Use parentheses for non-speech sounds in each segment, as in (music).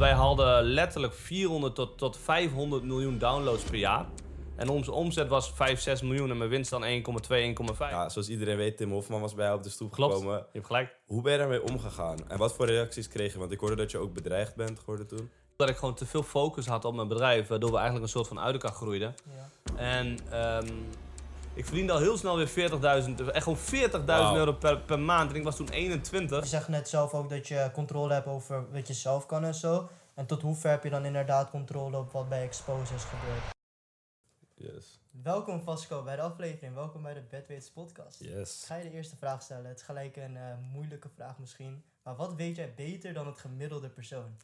wij hadden letterlijk 400 tot, tot 500 miljoen downloads per jaar. En onze omzet was 5, 6 miljoen en mijn winst dan 1,2, 1,5. Ja, zoals iedereen weet, Tim Hofman was bij jou op de stoep Klopt, gekomen. je hebt gelijk. Hoe ben je daarmee omgegaan? En wat voor reacties kreeg je? Want ik hoorde dat je ook bedreigd bent geworden toen. Dat ik gewoon te veel focus had op mijn bedrijf, waardoor we eigenlijk een soort van uit elkaar groeiden. Ja. En ehm, ik verdiende al heel snel weer 40.000, echt gewoon 40.000 Wauw. euro per, per maand. En ik was toen 21. Je zegt net zelf ook dat je controle hebt over wat je zelf kan en zo. En tot hoe ver heb je dan inderdaad controle op wat bij Expose is gebeurd? Yes. Welkom Vasco bij de aflevering. Welkom bij de Bedweights podcast. Yes. Ga je de eerste vraag stellen. Het is gelijk een eh, moeilijke vraag misschien. Maar wat weet jij beter dan het gemiddelde persoon?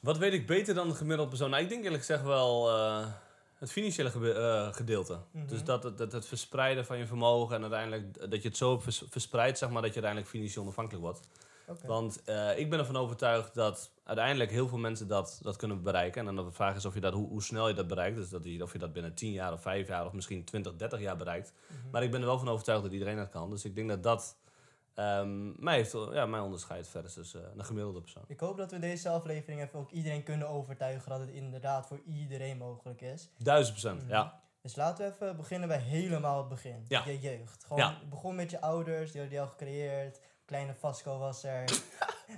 Wat weet ik beter dan de gemiddelde persoon? Nou, ik denk eerlijk gezegd wel eh, het financiële eh, gedeelte. Mhm. Dus dat, het- dat het verspreiden van je vermogen en uiteindelijk dat je het zo vers- verspreidt, zeg maar, dat je uiteindelijk financieel onafhankelijk wordt. Want eh, ik ben ervan overtuigd dat uiteindelijk heel veel mensen dat, dat kunnen bereiken. En dan de vraag is of je dat, hoe, hoe snel je dat bereikt. Dus dat je, of je dat binnen 10 jaar of 5 jaar of misschien 20, 30 jaar bereikt. Mhm. Maar ik ben er wel van overtuigd dat iedereen dat kan. Dus ik denk dat dat ehm, mij, heeft, ja, mij onderscheidt versus eh een gemiddelde persoon. Ik hoop dat we deze aflevering even ook iedereen kunnen overtuigen dat het inderdaad voor iedereen mogelijk is. Duizend procent, Mhm. ja. Dus laten we even beginnen bij helemaal het begin. Ja. Je jeugd. Gewoon Ja. begon met je ouders, die hadden die al gecreëerd. Kleine Vasco was er. (laughs)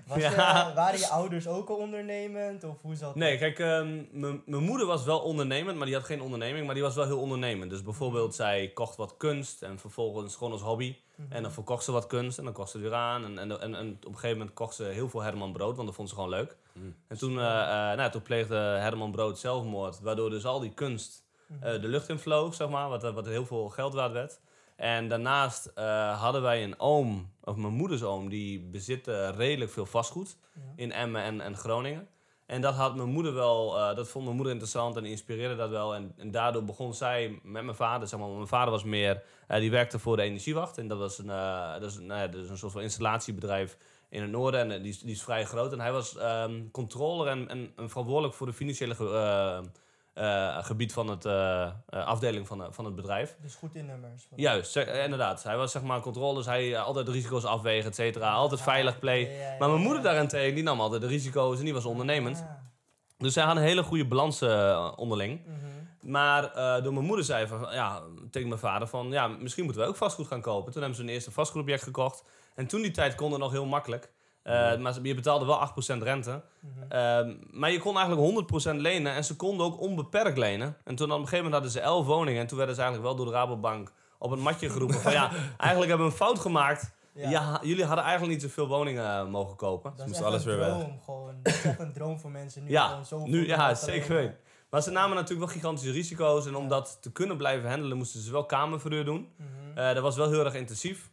Was Ja. je, waren je ouders ook al ondernemend? Of hoe zat Nee, dat? kijk, ehm, mijn moeder was wel ondernemend, maar die had geen onderneming, maar die was wel heel ondernemend. Dus bijvoorbeeld, zij kocht wat kunst en vervolgens gewoon als hobby. Mhm. En dan verkocht ze wat kunst en dan kocht ze het weer aan. En, en, en, en op een gegeven moment kocht ze heel veel Herman Brood, want dat vond ze gewoon leuk. Mm. En toen, eh, eh, nou, toen pleegde Herman Brood zelfmoord, waardoor dus al die kunst Mhm. eh, de lucht in vloog, zeg maar, wat, wat heel veel geld waard werd. En daarnaast eh, hadden wij een oom, of mijn moeders oom, die bezitte redelijk veel vastgoed Ja. in Emmen en, en Groningen. En dat had mijn moeder wel, eh, dat vond mijn moeder interessant en inspireerde dat wel. En, en daardoor begon zij met mijn vader, zeg maar, mijn vader was meer, eh, die werkte voor de Energiewacht. En dat was een, eh, dat is, nou ja, dat is een soort van installatiebedrijf in het noorden. En die, is- die is vrij groot. En hij was ehm controller en, en, en verantwoordelijk voor de financiële eh, gebied van het eh, eh, afdeling van, van het bedrijf. Dus goed in nummers. Juist, inderdaad. Hij was zeg maar controle, dus hij altijd de risico's afwegen, et cetera. Altijd Ah, veilig play. ja, ja, Maar mijn moeder daarentegen, die nam altijd de risico's en die was ondernemend. Ah, Dus zij hadden een hele goede balans onderling. mhm. Maar door mijn moeder zei van, ja, tegen mijn vader van... Ja, misschien moeten we ook vastgoed gaan kopen. Toen hebben ze een eerste vastgoedobject gekocht. En toen die tijd kon het nog heel makkelijk. Eh, Maar ze- je betaalde wel 8% rente. Mhm. Ehm, maar je kon eigenlijk 100% lenen. En ze konden ook onbeperkt lenen. En toen op een gegeven moment hadden ze 11 woningen. En toen werden ze eigenlijk wel door de Rabobank op het matje geroepen. van ja, (laughs) eigenlijk hebben we een fout gemaakt. Ja. Ja. jullie hadden eigenlijk niet zoveel woningen eh, mogen kopen. Dat is moest echt alles een weer weg. droom gewoon. Dat is echt een droom voor mensen nu. Ja, gewoon zoveel nu, ja, zeker weten. Maar ze namen natuurlijk wel gigantische risico's. En om dat te kunnen blijven handelen, moesten ze wel kamerverhuur doen. Mhm. Eh, dat was wel heel erg intensief.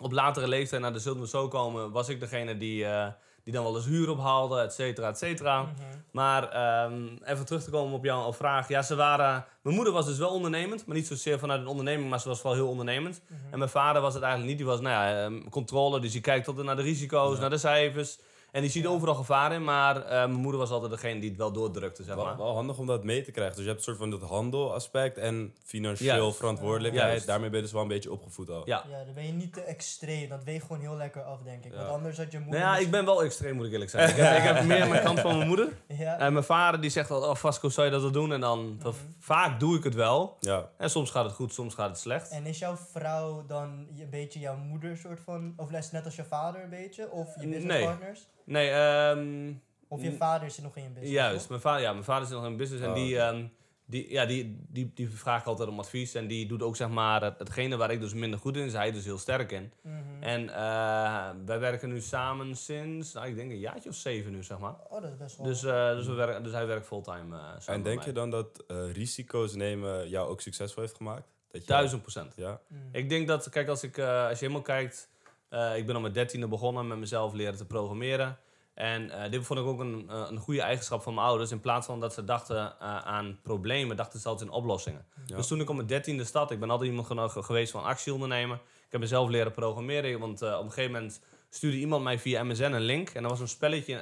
Op latere leeftijd, naar de zullen we zo komen, was ik degene die, eh, die dan wel eens huur ophaalde, et cetera, et cetera. Mhm. Maar ehm, even terug te komen op jouw vraag. Ja, ze waren... Mijn moeder was dus wel ondernemend, maar niet zozeer vanuit een onderneming, maar ze was wel heel ondernemend. Mhm. En mijn vader was het eigenlijk niet. Die was, nou ja, ehm, controle, dus die kijkt altijd naar de risico's, Ja. naar de cijfers. En die ziet Ja. overal gevaar in, maar eh, mijn moeder was altijd degene die het wel doordrukte, zeg Wel, maar. wel handig om dat mee te krijgen. Dus je hebt een soort van dat handelaspect en financieel Juist. verantwoordelijkheid. Daarmee ben je dus wel een beetje opgevoed al. Ja. Ja, dan ben je niet te extreem. Dat weegt gewoon heel lekker af, denk ik. Ja. Want anders had je Nou moeder... ja, ik ben wel extreem, moet ik eerlijk zeggen. Ik heb, ik heb (laughs) meer mijn kant van mijn moeder. Ja. En mijn vader die zegt al, oh Vasco, zou je dat wel doen? En dan, Mhm. vaak doe ik het wel. Ja. En soms gaat het goed, soms gaat het slecht. En is jouw vrouw dan een beetje jouw moeder soort van... Of les net als je vader een beetje? Of je businesspartners? Nee, ehm, Of je vader zit nog in je business? juist. toch? Mijn vader, ja, mijn vader zit nog in business en Oh, die, ehm, die, ja, die, die, die vraagt altijd om advies. En die doet ook zeg maar het- hetgene waar ik dus minder goed in is, hij dus heel sterk in. Mhm. En eh, wij werken nu samen sinds, nou, ik denk een jaartje of zeven nu, zeg maar. Oh, dat is best wel... Dus, eh, dus, we werken, dus hij werkt fulltime eh samen En denk mij. je dan dat eh, risico's nemen jou ook succesvol heeft gemaakt? Dat je, Duizend procent. Ja. Mhm. Ik denk dat, kijk, als, ik, eh, als je helemaal kijkt, eh, ik ben op mijn dertiende begonnen met mezelf leren te programmeren. En eh, dit vond ik ook een, eh, een goede eigenschap van mijn ouders. In plaats van dat ze dachten aan problemen, dachten ze altijd in oplossingen. Ja. Dus toen ik op mijn dertiende stad, ik ben altijd iemand geweest van actie ondernemen. Ik heb mezelf leren programmeren, want op een gegeven moment stuurde iemand mij via MSN een link. En er was een spelletje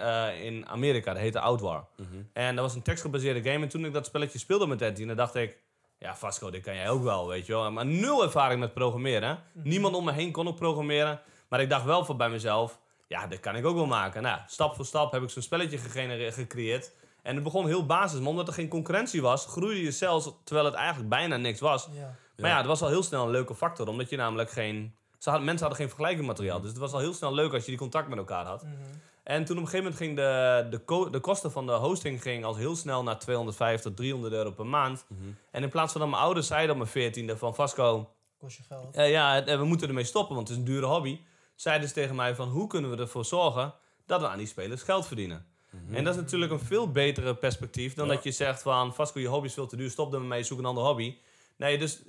in Amerika, dat heette Outwar. Mhm. En dat was een tekstgebaseerde game. En toen ik dat spelletje speelde met 13, dan dacht ik... Ja, Vasco, dit kan jij ook wel, weet je wel. Maar nul ervaring met programmeren. Mhm. Niemand om me heen kon ook programmeren. Maar ik dacht wel voor bij mezelf... ja, dat kan ik ook wel maken. Nou, stap voor stap heb ik zo'n spelletje gegenereerd, gecreëerd. En het begon heel basis, maar omdat er geen concurrentie was, groeide je zelfs terwijl het eigenlijk bijna niks was. Ja. Maar ja, het was al heel snel een leuke factor, omdat je namelijk geen... Ze hadden, mensen hadden geen vergelijkingsmateriaal, dus het was al heel snel leuk als je die contact met elkaar had. Mhm. En toen op een gegeven moment ging de, de, ko- de kosten van de hosting ging al heel snel naar 250 tot 300 euro per maand. Mhm. En in plaats van dat mijn ouders zeiden op mijn veertiende van Vasco, Kost je geld. eh, ja, eh, we moeten ermee stoppen, want het is een dure hobby. Zeiden ze tegen mij van, hoe kunnen we ervoor zorgen dat we aan die spelers geld verdienen? En dat is natuurlijk een veel betere perspectief dan Ja. dat je zegt van, Vasco, je hobby is veel te duur, stop ermee, zoek een andere hobby. Nee, dus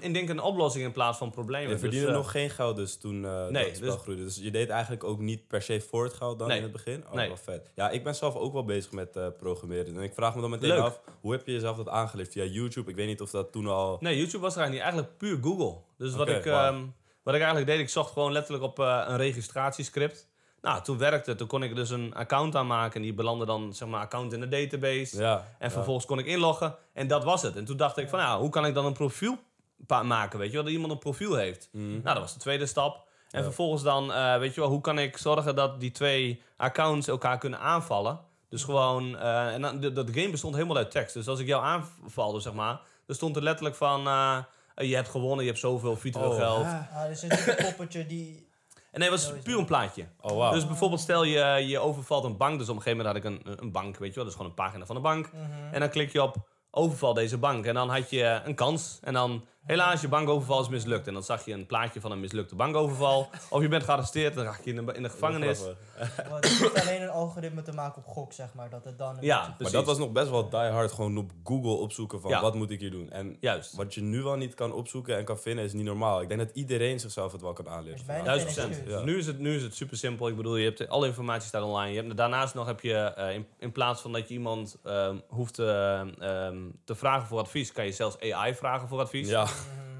en denk een oplossing in plaats van problemen. Je Dus, verdiende eh, nog geen geld dus toen nee, dat spel dus- groeide. Dus je deed eigenlijk ook niet per se voor het geld dan Nee. in het begin? Oh, Nee. wel vet. Ja, ik ben zelf ook wel bezig met eh, programmeren. En ik vraag me dan meteen Leuk. af, hoe heb je jezelf dat aangeleerd? Via YouTube? Ik weet niet of dat toen al... Nee, YouTube was er eigenlijk niet. Eigenlijk puur Google. Dus wat, ik, wat ik eigenlijk deed, ik zocht gewoon letterlijk op eh, een registratiescript. Nou, toen werkte het. Toen kon ik dus een account aanmaken. En die belandde dan, zeg maar, account in de database. Ja, En ja. vervolgens kon ik inloggen. En dat was het. En toen dacht ik van, ja, hoe kan ik dan een profiel maken, weet je wel? Dat iemand een profiel heeft. Mhm. Nou, dat was de tweede stap. En Ja. vervolgens dan, eh, weet je wel, hoe kan ik zorgen dat die twee accounts elkaar kunnen aanvallen? Dus gewoon, eh, en de, dat game bestond helemaal uit tekst. Dus als ik jou aanvalde, zeg maar, dan stond er letterlijk van, je hebt gewonnen, je hebt zoveel virtueel Oh, geld. Ah, dus het is een poppetje die... En nee, het was puur een plaatje. Oh, wauw. Dus bijvoorbeeld stel je, je overvalt een bank. Dus op een gegeven moment had ik een, een bank, weet je wel. Dat is gewoon een pagina van de bank. Mhm. En dan klik je op overval deze bank. En dan had je een kans. En dan helaas, je bankoverval is mislukt. En dan zag je een plaatje van een mislukte bankoverval. Of je bent gearresteerd, dan raak je in de, in de gevangenis. (laughs) Het hoeft alleen een algoritme te maken op gok, zeg maar. Dat het dan een Ja, beetje- Maar precies. dat was nog best wel die hard. Gewoon op Google opzoeken van Ja. wat moet ik hier doen. En Juist. wat je nu wel niet kan opzoeken en kan vinden is niet normaal. Ik denk dat iedereen zichzelf het wel kan aanleren. Er Duizend procent. Ja. Nu, is het, nu is het super simpel. Ik bedoel, je hebt alle informatie staat online. Je hebt, daarnaast nog heb je, eh, in, in plaats van dat je iemand ehm, hoeft te, ehm, te vragen voor advies, kan je zelfs AI vragen voor advies. Ja.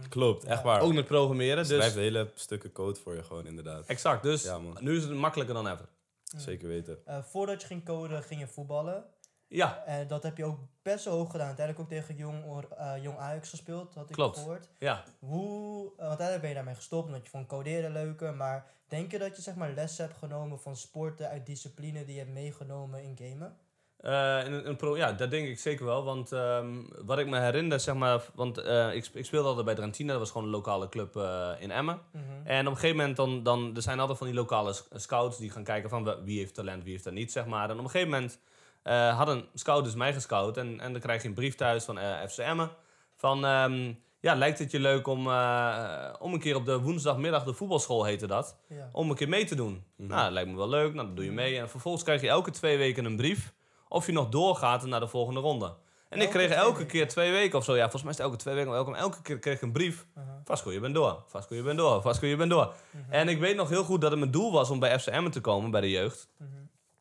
Klopt. Echt waar. Ook met programmeren. Dus, Schrijft hele stukken code voor je gewoon, inderdaad. exact. Dus Ja, man. nu is het makkelijker dan ever. Zeker weten. Eh, voordat je ging coden, ging je voetballen. Ja, En dat heb je ook best wel hoog gedaan. Uiteindelijk ook tegen Jong, Or- eh, Jong Ajax gespeeld, had ik Klopt. gehoord. ja. Hoe, eh, want uiteindelijk ben je daarmee gestopt, omdat je vond coderen leuker. Maar denk je dat je zeg maar lessen hebt genomen van sporten uit discipline die je hebt meegenomen in gamen? Eh, in een, een pro, ja, dat denk ik zeker wel. Want ehm, wat ik me herinner, zeg maar, want eh, ik, ik speelde altijd bij Drantina, dat was gewoon een lokale club eh, in Emmen. Mhm. En op een gegeven moment, dan, dan, er zijn altijd van die lokale scouts die gaan kijken van wie heeft talent, wie heeft dat niet, zeg maar. En op een gegeven moment eh, had een scout dus mij gescout en, en dan krijg je een brief thuis van eh FC Emmen. Van, ehm, ja, lijkt het je leuk om, eh, om een keer op de woensdagmiddag, de voetbalschool heette dat, Ja. om een keer mee te doen. Mhm. Nou, dat lijkt me wel leuk, nou, dan doe je mee. En vervolgens krijg je elke twee weken een brief of je nog doorgaat naar de volgende ronde. En ik kreeg elke keer twee weken of zo. Ja, volgens mij is het elke twee weken. Maar elke, elke keer kreeg ik een brief. Vasco, je bent door. Vasco, je bent door. Vasco, je bent door. Mhm. En ik weet nog heel goed dat het mijn doel was om bij FCM te komen, bij de jeugd. Mhm.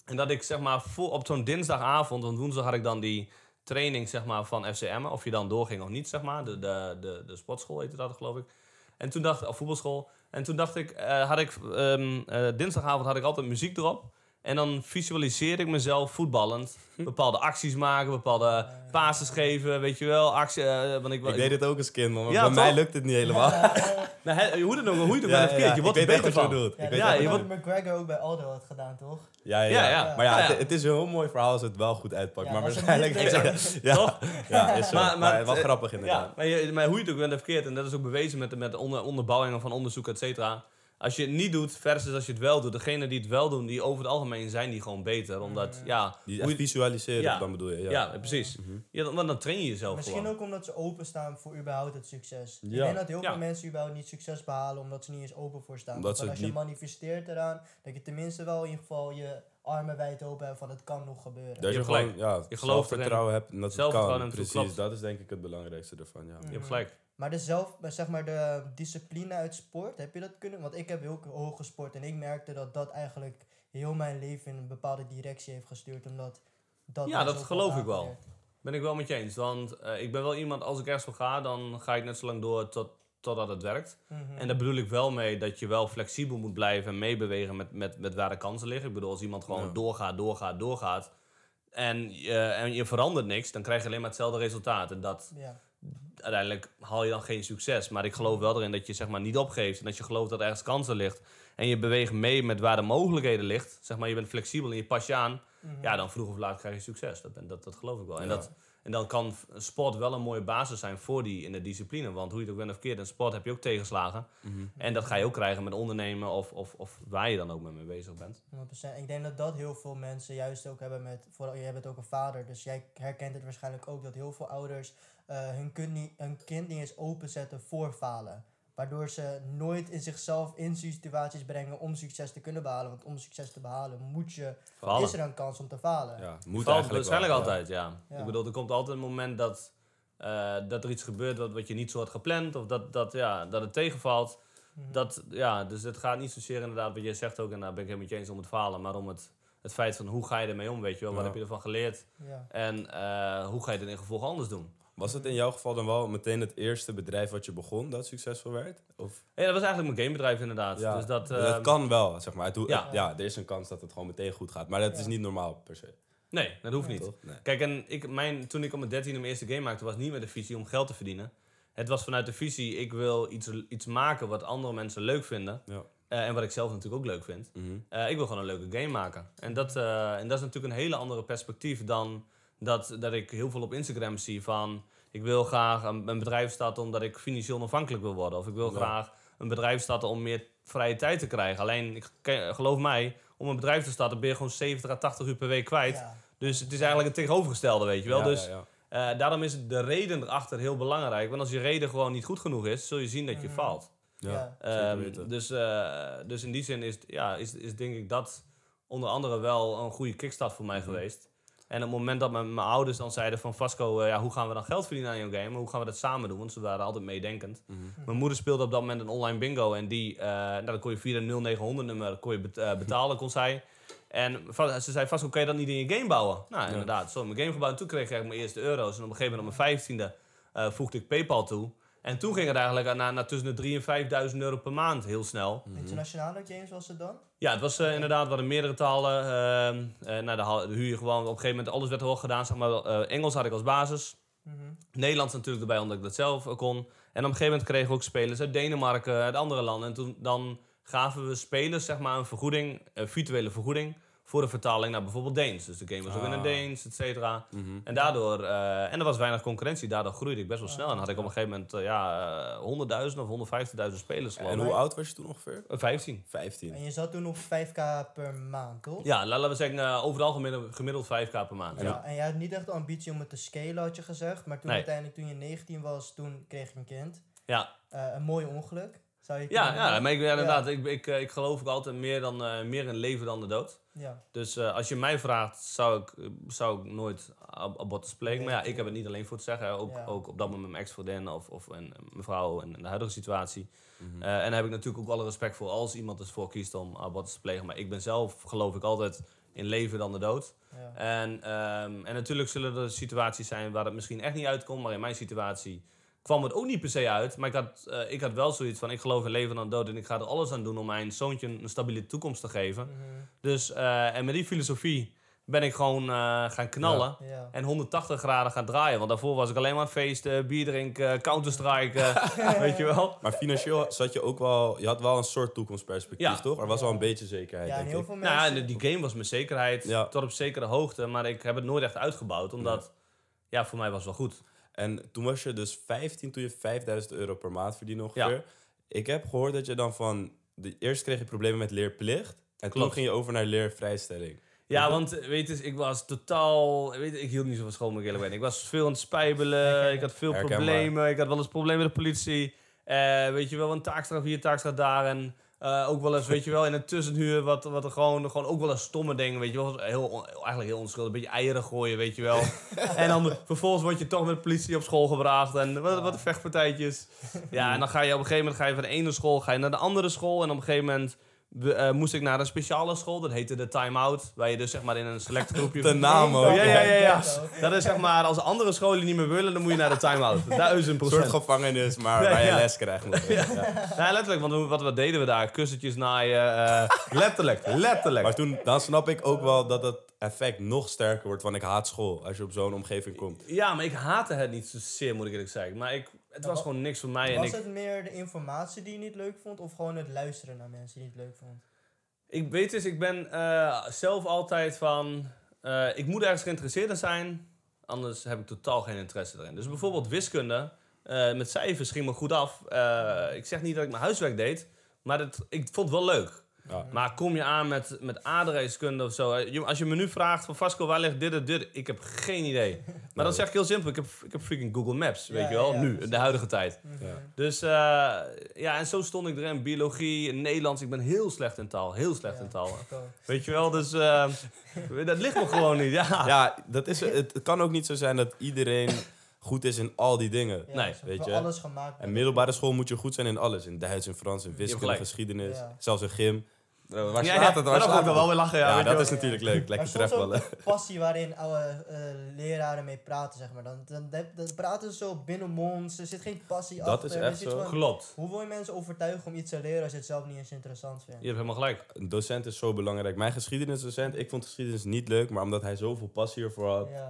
En dat ik zeg maar op zo'n dinsdagavond, want woensdag had ik dan die training zeg maar, van FCM. Of je dan doorging of niet, zeg maar. De, de, de, de sportschool heette dat, geloof ik. En toen dacht of voetbalschool. En toen dacht ik, eh, had ik ehm, eh, dinsdagavond had ik altijd muziek erop. En dan visualiseerde ik mezelf voetballend. Bepaalde acties maken, bepaalde passes geven, weet je wel. Actie, eh, want ik, Ik deed dit ook als kind. Maar Ja, bij mij lukt het niet helemaal. (laughs) Nou, hoe dan ook, hoe je het ook Ja, bent ja, je wordt er beter van. Ja, Ik weet je wat McGregor ook bij Aldo had gedaan, toch? Ja, ja, Ja, ja. ja. Maar ja, Ja, ja. Het, het is een heel mooi verhaal als het wel goed uitpakt. Ja, maar het waarschijnlijk... Ja, (laughs) ja, Toch? ja, is zo. Maar- Maar, maar wel het- grappig Ja, inderdaad. maar, je, maar hoe je het ook bent verkeerd, en dat is ook bewezen met, met de onder, onderbouwingen van onderzoek, et cetera. Als je het niet doet, versus als je het wel doet. Degenen die het wel doen, die over het algemeen zijn die gewoon beter. Omdat, Mm. ja, Die echt visualiseren, Ja. dan bedoel je. ja, Ja. precies. Mhm. Ja, dan, want dan train je jezelf Misschien gewoon. ook omdat ze openstaan voor überhaupt het succes. Ik denk dat heel Ja. veel mensen überhaupt niet succes behalen omdat ze niet eens open voor staan. Omdat als je niet- manifesteert eraan, dat je tenminste wel in ieder geval je armen wijd open hebt van het kan nog gebeuren. Dat Je je gewoon ja, Je gelooft zelfvertrouwen hebt en dat het kan. Precies, dat is denk ik het belangrijkste ervan. Ja. Mm. Je hebt gelijk. Maar de zelf, zeg maar de discipline uit sport, heb je dat kunnen? Want ik heb heel hoog gesport en ik merkte dat dat eigenlijk heel mijn leven in een bepaalde directie heeft gestuurd. Omdat dat Ja, dat geloof ik wel. Ben ik wel met je eens. Want eh, ik ben wel iemand, als ik ergens voor ga, dan ga ik net zo lang door tot, totdat het werkt. Mhm. En daar bedoel ik wel mee dat je wel flexibel moet blijven en meebewegen met, met, met waar de kansen liggen. Ik bedoel, als iemand gewoon Ja. doorgaat, doorgaat, doorgaat en, je en je verandert niks, dan krijg je alleen maar hetzelfde resultaat. En dat, ja. Uiteindelijk haal je dan geen succes. Maar ik geloof wel erin dat je zeg maar niet opgeeft en dat je gelooft dat er ergens kansen ligt. En je beweegt mee met waar de mogelijkheden ligt. Zeg maar, je bent flexibel en je pas je aan. Mhm. Ja, dan vroeg of laat krijg je succes. Dat, ben- dat, dat geloof ik wel. En, Ja. dat, en dan kan sport wel een mooie basis zijn voor die in de discipline. Want hoe je het ook bent of keert, in sport heb je ook tegenslagen. Mhm. En dat ga je ook krijgen met ondernemen of, of, of waar je dan ook mee bezig bent. 100%. Ik denk dat dat heel veel mensen juist ook hebben met, vooral jij bent ook een vader, dus jij herkent het waarschijnlijk ook dat heel veel ouders eh, hun, kind niet, hun kind niet eens openzetten voor falen. Waardoor ze nooit in zichzelf in situaties brengen om succes te kunnen behalen. Want om succes te behalen moet je, is er een kans om te falen. Ja, moet Valt eigenlijk waarschijnlijk altijd, ja. Ja. Ik bedoel, er komt altijd een moment dat, eh, dat er iets gebeurt wat, wat je niet zo had gepland. Of dat, dat, ja, dat het tegenvalt. Mhm. Dat, ja, dus het gaat niet zozeer inderdaad, wat jij zegt ook, en daar ben ik helemaal met je eens om het falen. Maar om het, het feit van hoe ga je ermee om, weet je wel. Wat heb je ervan geleerd? Ja. En eh, hoe ga je het in gevolg anders doen? Was het in jouw geval dan wel meteen het eerste bedrijf wat je begon dat succesvol werd? Of? Ja, dat was eigenlijk mijn gamebedrijf inderdaad. Ja, Dus dat, dat eh, kan wel, zeg maar. Het, ja. ja. er is een kans dat het gewoon meteen goed gaat. Maar dat is niet normaal per se. Nee, dat hoeft niet. Nee. Kijk, en ik, mijn, toen ik op mijn dertiende mijn eerste game maakte, was niet met de visie om geld te verdienen. Het was vanuit de visie, ik wil iets, iets maken wat andere mensen leuk vinden. Ja. Eh, en wat ik zelf natuurlijk ook leuk vind. Mhm. Eh, ik wil gewoon een leuke game maken. En dat, eh, en dat is natuurlijk een hele andere perspectief dan dat, dat ik heel veel op Instagram zie van... Ik wil graag een, een bedrijf starten omdat ik financieel onafhankelijk wil worden. Of ik wil Ja. graag een bedrijf starten om meer vrije tijd te krijgen. Alleen, ik, geloof mij, om een bedrijf te starten ben je gewoon 70 à 80 uur per week kwijt. Ja. Dus het is eigenlijk het tegenovergestelde, weet je wel. Ja, dus ja, ja. eh, daarom is de reden erachter heel belangrijk. Want als je reden gewoon niet goed genoeg is, zul je zien dat je Mhm. faalt. Ja, Ehm, weten. dus, eh, dus in die zin is, ja, is, is denk ik dat onder andere wel een goede kickstart voor mij Mhm. geweest. En op het moment dat mijn, mijn ouders dan zeiden van Vasco, eh, ja, hoe gaan we dan geld verdienen aan jouw game? Hoe gaan we dat samen doen? Want ze waren altijd meedenkend. Mhm. Mijn moeder speelde op dat moment een online bingo. En die, eh nou, dan kon je via de 0900 nummer kon je bet- eh, betalen, kon zij. En ze zei, Vasco, kan je dat niet in je game bouwen? Nou, Ja. inderdaad. Zo mijn game gebouwd. En toen kreeg ik mijn eerste euro's. En op een gegeven moment, op mijn vijftiende, voegde ik Paypal toe. En toen ging het eigenlijk naar, naar tussen de 3.000 en 5.000 euro per maand, heel snel. Mhm. Internationale games was het dan? Ja, het was eh, inderdaad, we hadden meerdere talen. ehm eh, nou, dan huur je gewoon, op een gegeven moment, alles werd er wel gedaan. Zeg maar, eh, Engels had ik als basis. Mhm. Nederlands natuurlijk erbij, omdat ik dat zelf kon. En op een gegeven moment kregen we ook spelers uit Denemarken, uit andere landen. En toen dan gaven we spelers zeg maar, een vergoeding, een virtuele vergoeding, voor de vertaling naar bijvoorbeeld Deens. Dus de game was ook in het Ah. Deens, et cetera. Mhm. En daardoor, eh, en er was weinig concurrentie, daardoor groeide ik best wel Ah, snel. En had ik op een gegeven moment eh, ja, eh, 100.000 of 150.000 spelers geloof En ik. hoe oud was je toen ongeveer? Eh, 15. 15. En je zat toen op 5k per maand, toch? Ja, la- laten we zeggen, eh, overal gemiddeld, gemiddeld 5k per maand. Ja, Ja. en jij had niet echt de ambitie om het te scalen, had je gezegd. Maar toen Nee. uiteindelijk, toen je 19 was, toen kreeg je een kind. Ja. Eh, een mooi ongeluk, zou je Ja, ja, maar ik, ja, inderdaad, ik, ik, eh, ik geloof ook altijd meer, dan, eh, meer in leven dan de dood. Ja, Dus eh, als je mij vraagt, zou ik, zou ik nooit ab- abortus plegen. Maar ja, ik heb het niet alleen voor te zeggen. hè. Ook, Ja. ook op dat moment met mijn ex-vriendin of, of een, mijn vrouw en in de huidige situatie. Mhm. Eh, en daar heb ik natuurlijk ook alle respect voor als iemand ervoor kiest om abortus te plegen. Maar ik ben zelf, geloof ik, altijd in leven dan de dood. ja. En, ehm, en natuurlijk zullen er situaties zijn waar het misschien echt niet uitkomt. Maar in mijn situatie kwam het ook niet per se uit. Maar ik had, eh, ik had wel zoiets van, ik geloof in leven dan dood. En ik ga er alles aan doen om mijn zoontje een stabiele toekomst te geven. Mhm. Dus, eh, en met die filosofie ben ik gewoon eh, gaan knallen. ja. En 180 graden gaan draaien. Want daarvoor was ik alleen maar aan het feesten, bier drinken, Counter-Strike, (laughs) weet je wel. Maar financieel zat je ook wel... Je had wel een soort toekomstperspectief, Ja. toch? Er was wel een beetje zekerheid, Ja, denk heel ik. veel Nou, ja, mensen... en die game was mijn zekerheid Ja. tot op zekere hoogte. Maar ik heb het nooit echt uitgebouwd. Omdat, ja, voor mij was het wel goed. En toen was je dus 15, toen je 5000 euro per maand verdiende ongeveer. Ja. Ik heb gehoord dat je dan van... De, eerst kreeg je problemen met leerplicht. En toen ging je over naar leervrijstelling. Ja, want weet je, ik was totaal... Weet je, ik hield niet zo van school, moet ik eerlijk ben. Ik was veel aan het spijbelen, ik had veel Herkenbaar. problemen. Ik had wel eens problemen met de politie. Eh, weet je wel, een taakstraf hier, taakstraf daar. En eh, ook wel eens, weet je wel, in een tussenhuur... wat, wat er gewoon, gewoon ook wel eens stomme dingen, weet je wel. Heel, on- eigenlijk heel onschuldig, een beetje eieren gooien, weet je wel. (laughs) en dan vervolgens word je toch met de politie op school gebracht. En wat, wat vechtpartijtjes. Ja, en dan ga je op een gegeven moment ga je van de ene school ga je naar de andere school. En op een gegeven moment eh, moest ik naar een speciale school. Dat heette de Time Out. Waar je dus zeg maar in een select (laughs) groepje... De naam ook. Ja, ja, ja, ja. Dat is zeg maar, als andere scholen niet meer willen, dan moet je naar de Time Out. Duizend Een procent. soort gevangenis, maar waar je ja. les krijgt. Ja. Ja, letterlijk, want wat, wat deden we daar? Kussentjes naaien. eh, letterlijk, (laughs) letterlijk. Maar toen, dan snap ik ook wel dat het effect nog sterker wordt, want ik haat school als je op zo'n omgeving komt. Ja, maar ik haatte het niet zozeer, moet ik eerlijk zeggen. Maar ik, het was wa- gewoon niks voor mij. En Was ik, het meer de informatie die je niet leuk vond, of gewoon het luisteren naar mensen die je niet leuk vond? ik weet dus, ik ben eh, zelf altijd van... eh, ik moet ergens geïnteresseerd in zijn, anders heb ik totaal geen interesse erin. Dus bijvoorbeeld wiskunde, eh, met cijfers ging me goed af. Ik zeg niet dat ik mijn huiswerk deed, maar het, ik vond het wel leuk. Ja. Maar kom je aan met, met aardrijkskunde of zo. eh, Als je me nu vraagt van Vasco, waar ligt dit en dit? Ik heb geen idee. Maar dan zeg ik heel simpel. Ik heb, ik heb freaking Google Maps, weet Ja, je wel. ja, nu, in de huidige tijd. Mhm. Ja. Dus eh, ja, en zo stond ik erin. Biologie, Nederlands. Ik ben heel slecht in taal. Heel slecht Ja. in taal. Weet je wel, dus eh, (laughs) dat ligt me gewoon niet. Ja. Ja, dat is, het, het kan ook niet zo zijn dat iedereen goed is in al die dingen. Ja, Nee, weet je. alles gemaakt. En middelbare school moet je goed zijn in alles. In Duits, in Frans, in wiskunde, geschiedenis. Ja. Zelfs in gym. Waar Ja, slaat ja, het? maar Waar slaat er wel het? weer lachen. Ja, dat is natuurlijk leuk. Lekker Maar soms trefballen. ook passie waarin oude eh, leraren mee praten, zeg maar. Dan, dan, dan, dan praten ze zo binnenmonds, er zit geen passie Dat achter. is echt zo. Klopt. Hoe wil je mensen overtuigen om iets te leren als je het zelf niet eens interessant vindt? Je hebt helemaal gelijk. Een docent is zo belangrijk. Mijn geschiedenisdocent, ik vond geschiedenis niet leuk, maar omdat hij zoveel passie ervoor had. Ja.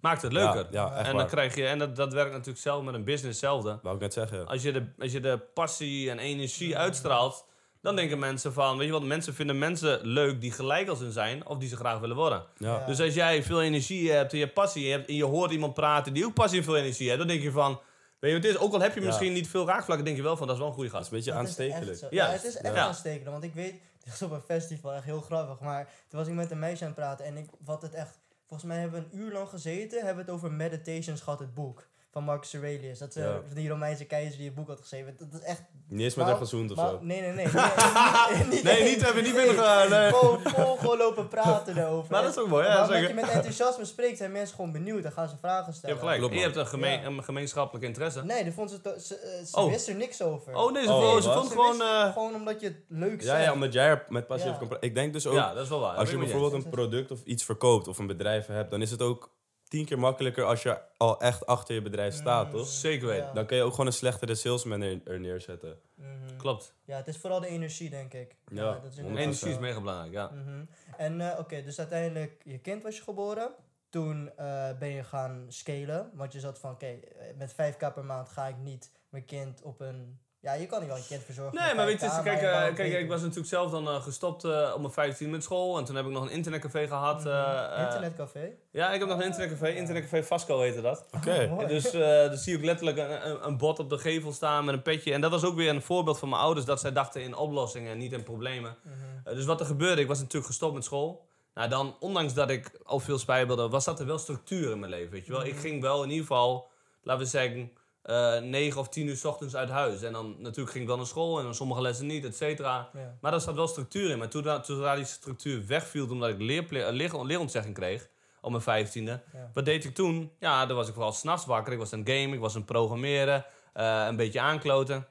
Part het leuker. Ja, ja, echt en dan waar. krijg je, en dat, dat werkt natuurlijk zelf met een business hetzelfde. Wou ik net zeggen. Als je, de, als je de passie en energie uitstraalt, dan denken mensen van, weet je wat, mensen vinden mensen leuk die gelijk als hun zijn of die ze graag willen worden. Ja. Ja. Dus als jij veel energie hebt en je passie hebt, en je hoort iemand praten die ook passie en veel energie heeft, dan denk je van, weet je wat het is, ook al heb je Ja. misschien niet veel raakvlakken, denk je wel van, dat is wel een goede Dat is gast. een beetje Dat is aanstekelijk. echt zo. Ja. Ja, het is echt Ja. aanstekelijk. Want ik weet, dit was op een festival echt heel grappig. Maar toen was ik met een meisje aan het praten. En ik, wat het echt, volgens mij hebben we een uur lang gezeten. Hebben we het over Meditations gehad, het boek. Van Marcus Aurelius. Dat is Ja. die Romeinse keizer die het boek had geschreven. Dat is echt... Niet eens met haar gezoend of zo. (laughs) Nee, nee, nee. nee, niet, Nee, niet even niet binnengegaan. (laughs) Nee. Gewoon, lopen praten (laughs) erover. Maar dat is ook mooi, ja, omdat je met enthousiasme spreekt, zijn mensen gewoon benieuwd. Dan gaan ze vragen Je stellen. hebt gelijk. Je hebt een, gemeen, Ja. een gemeenschappelijk interesse. Nee, daar vond ze, ze, eh, ze Oh. wist er niks over. Oh nee, ze, Oh, vond- ze Ze gewoon... wist eh, gewoon omdat je het leuk Ja, zegt. ja, omdat jij er met passie Ja. over kan praten. Ik denk dus ook, ja, dat is wel waar. als je bijvoorbeeld een product of iets verkoopt of een bedrijf hebt, dan is het ook tien keer makkelijker als je al echt achter je bedrijf staat, Mm, toch? Zeker weten. ja. Dan kan je ook gewoon een slechtere salesman er, er neerzetten. Mhm. Klopt. Ja, het is vooral de energie, denk ik. Ja, dat is 100%. inderdaad Energie is zo. mega belangrijk, ja. Mhm. En eh, oké, dus uiteindelijk, je kind was je geboren. Toen eh, ben je gaan scalen. Want je zat van, oké, eh, met 5k per maand ga ik niet mijn kind op een... Ja, je kan niet wel een kind verzorgen Nee, maar weet je, 5K, kijk, eh, kijk ik was natuurlijk zelf dan eh, gestopt eh, op mijn 15 met school. En toen heb ik nog een internetcafé gehad. Mhm. Internetcafé. ja, ik heb nog een internetcafé. Internetcafé Vasco heette dat. Oké. Mooi. Dus eh dan zie je ook letterlijk een, een, een bot op de gevel staan met een petje. En dat was ook weer een voorbeeld van mijn ouders. Dat zij dachten in oplossingen en niet in problemen. Mhm. Eh, dus wat er gebeurde, ik was natuurlijk gestopt met school. Nou, dan, ondanks dat ik al veel spijbelde, was dat er wel structuur in mijn leven, weet je wel. Ik Mhm. ging wel in ieder geval, laten we zeggen, eh 9 of 10 uur 's ochtends uit huis. En dan natuurlijk ging ik wel naar school en dan sommige lessen niet, et cetera. Ja. Maar er zat wel structuur in. Maar toen, zodra die structuur wegviel, omdat ik leerple- eh, leer, leerontzegging kreeg, op mijn vijftiende. Ja. Wat deed ik toen? Ja, dan was ik vooral s'nachts wakker. Ik was aan het gamen, ik was aan het programmeren, eh, een beetje aankloten.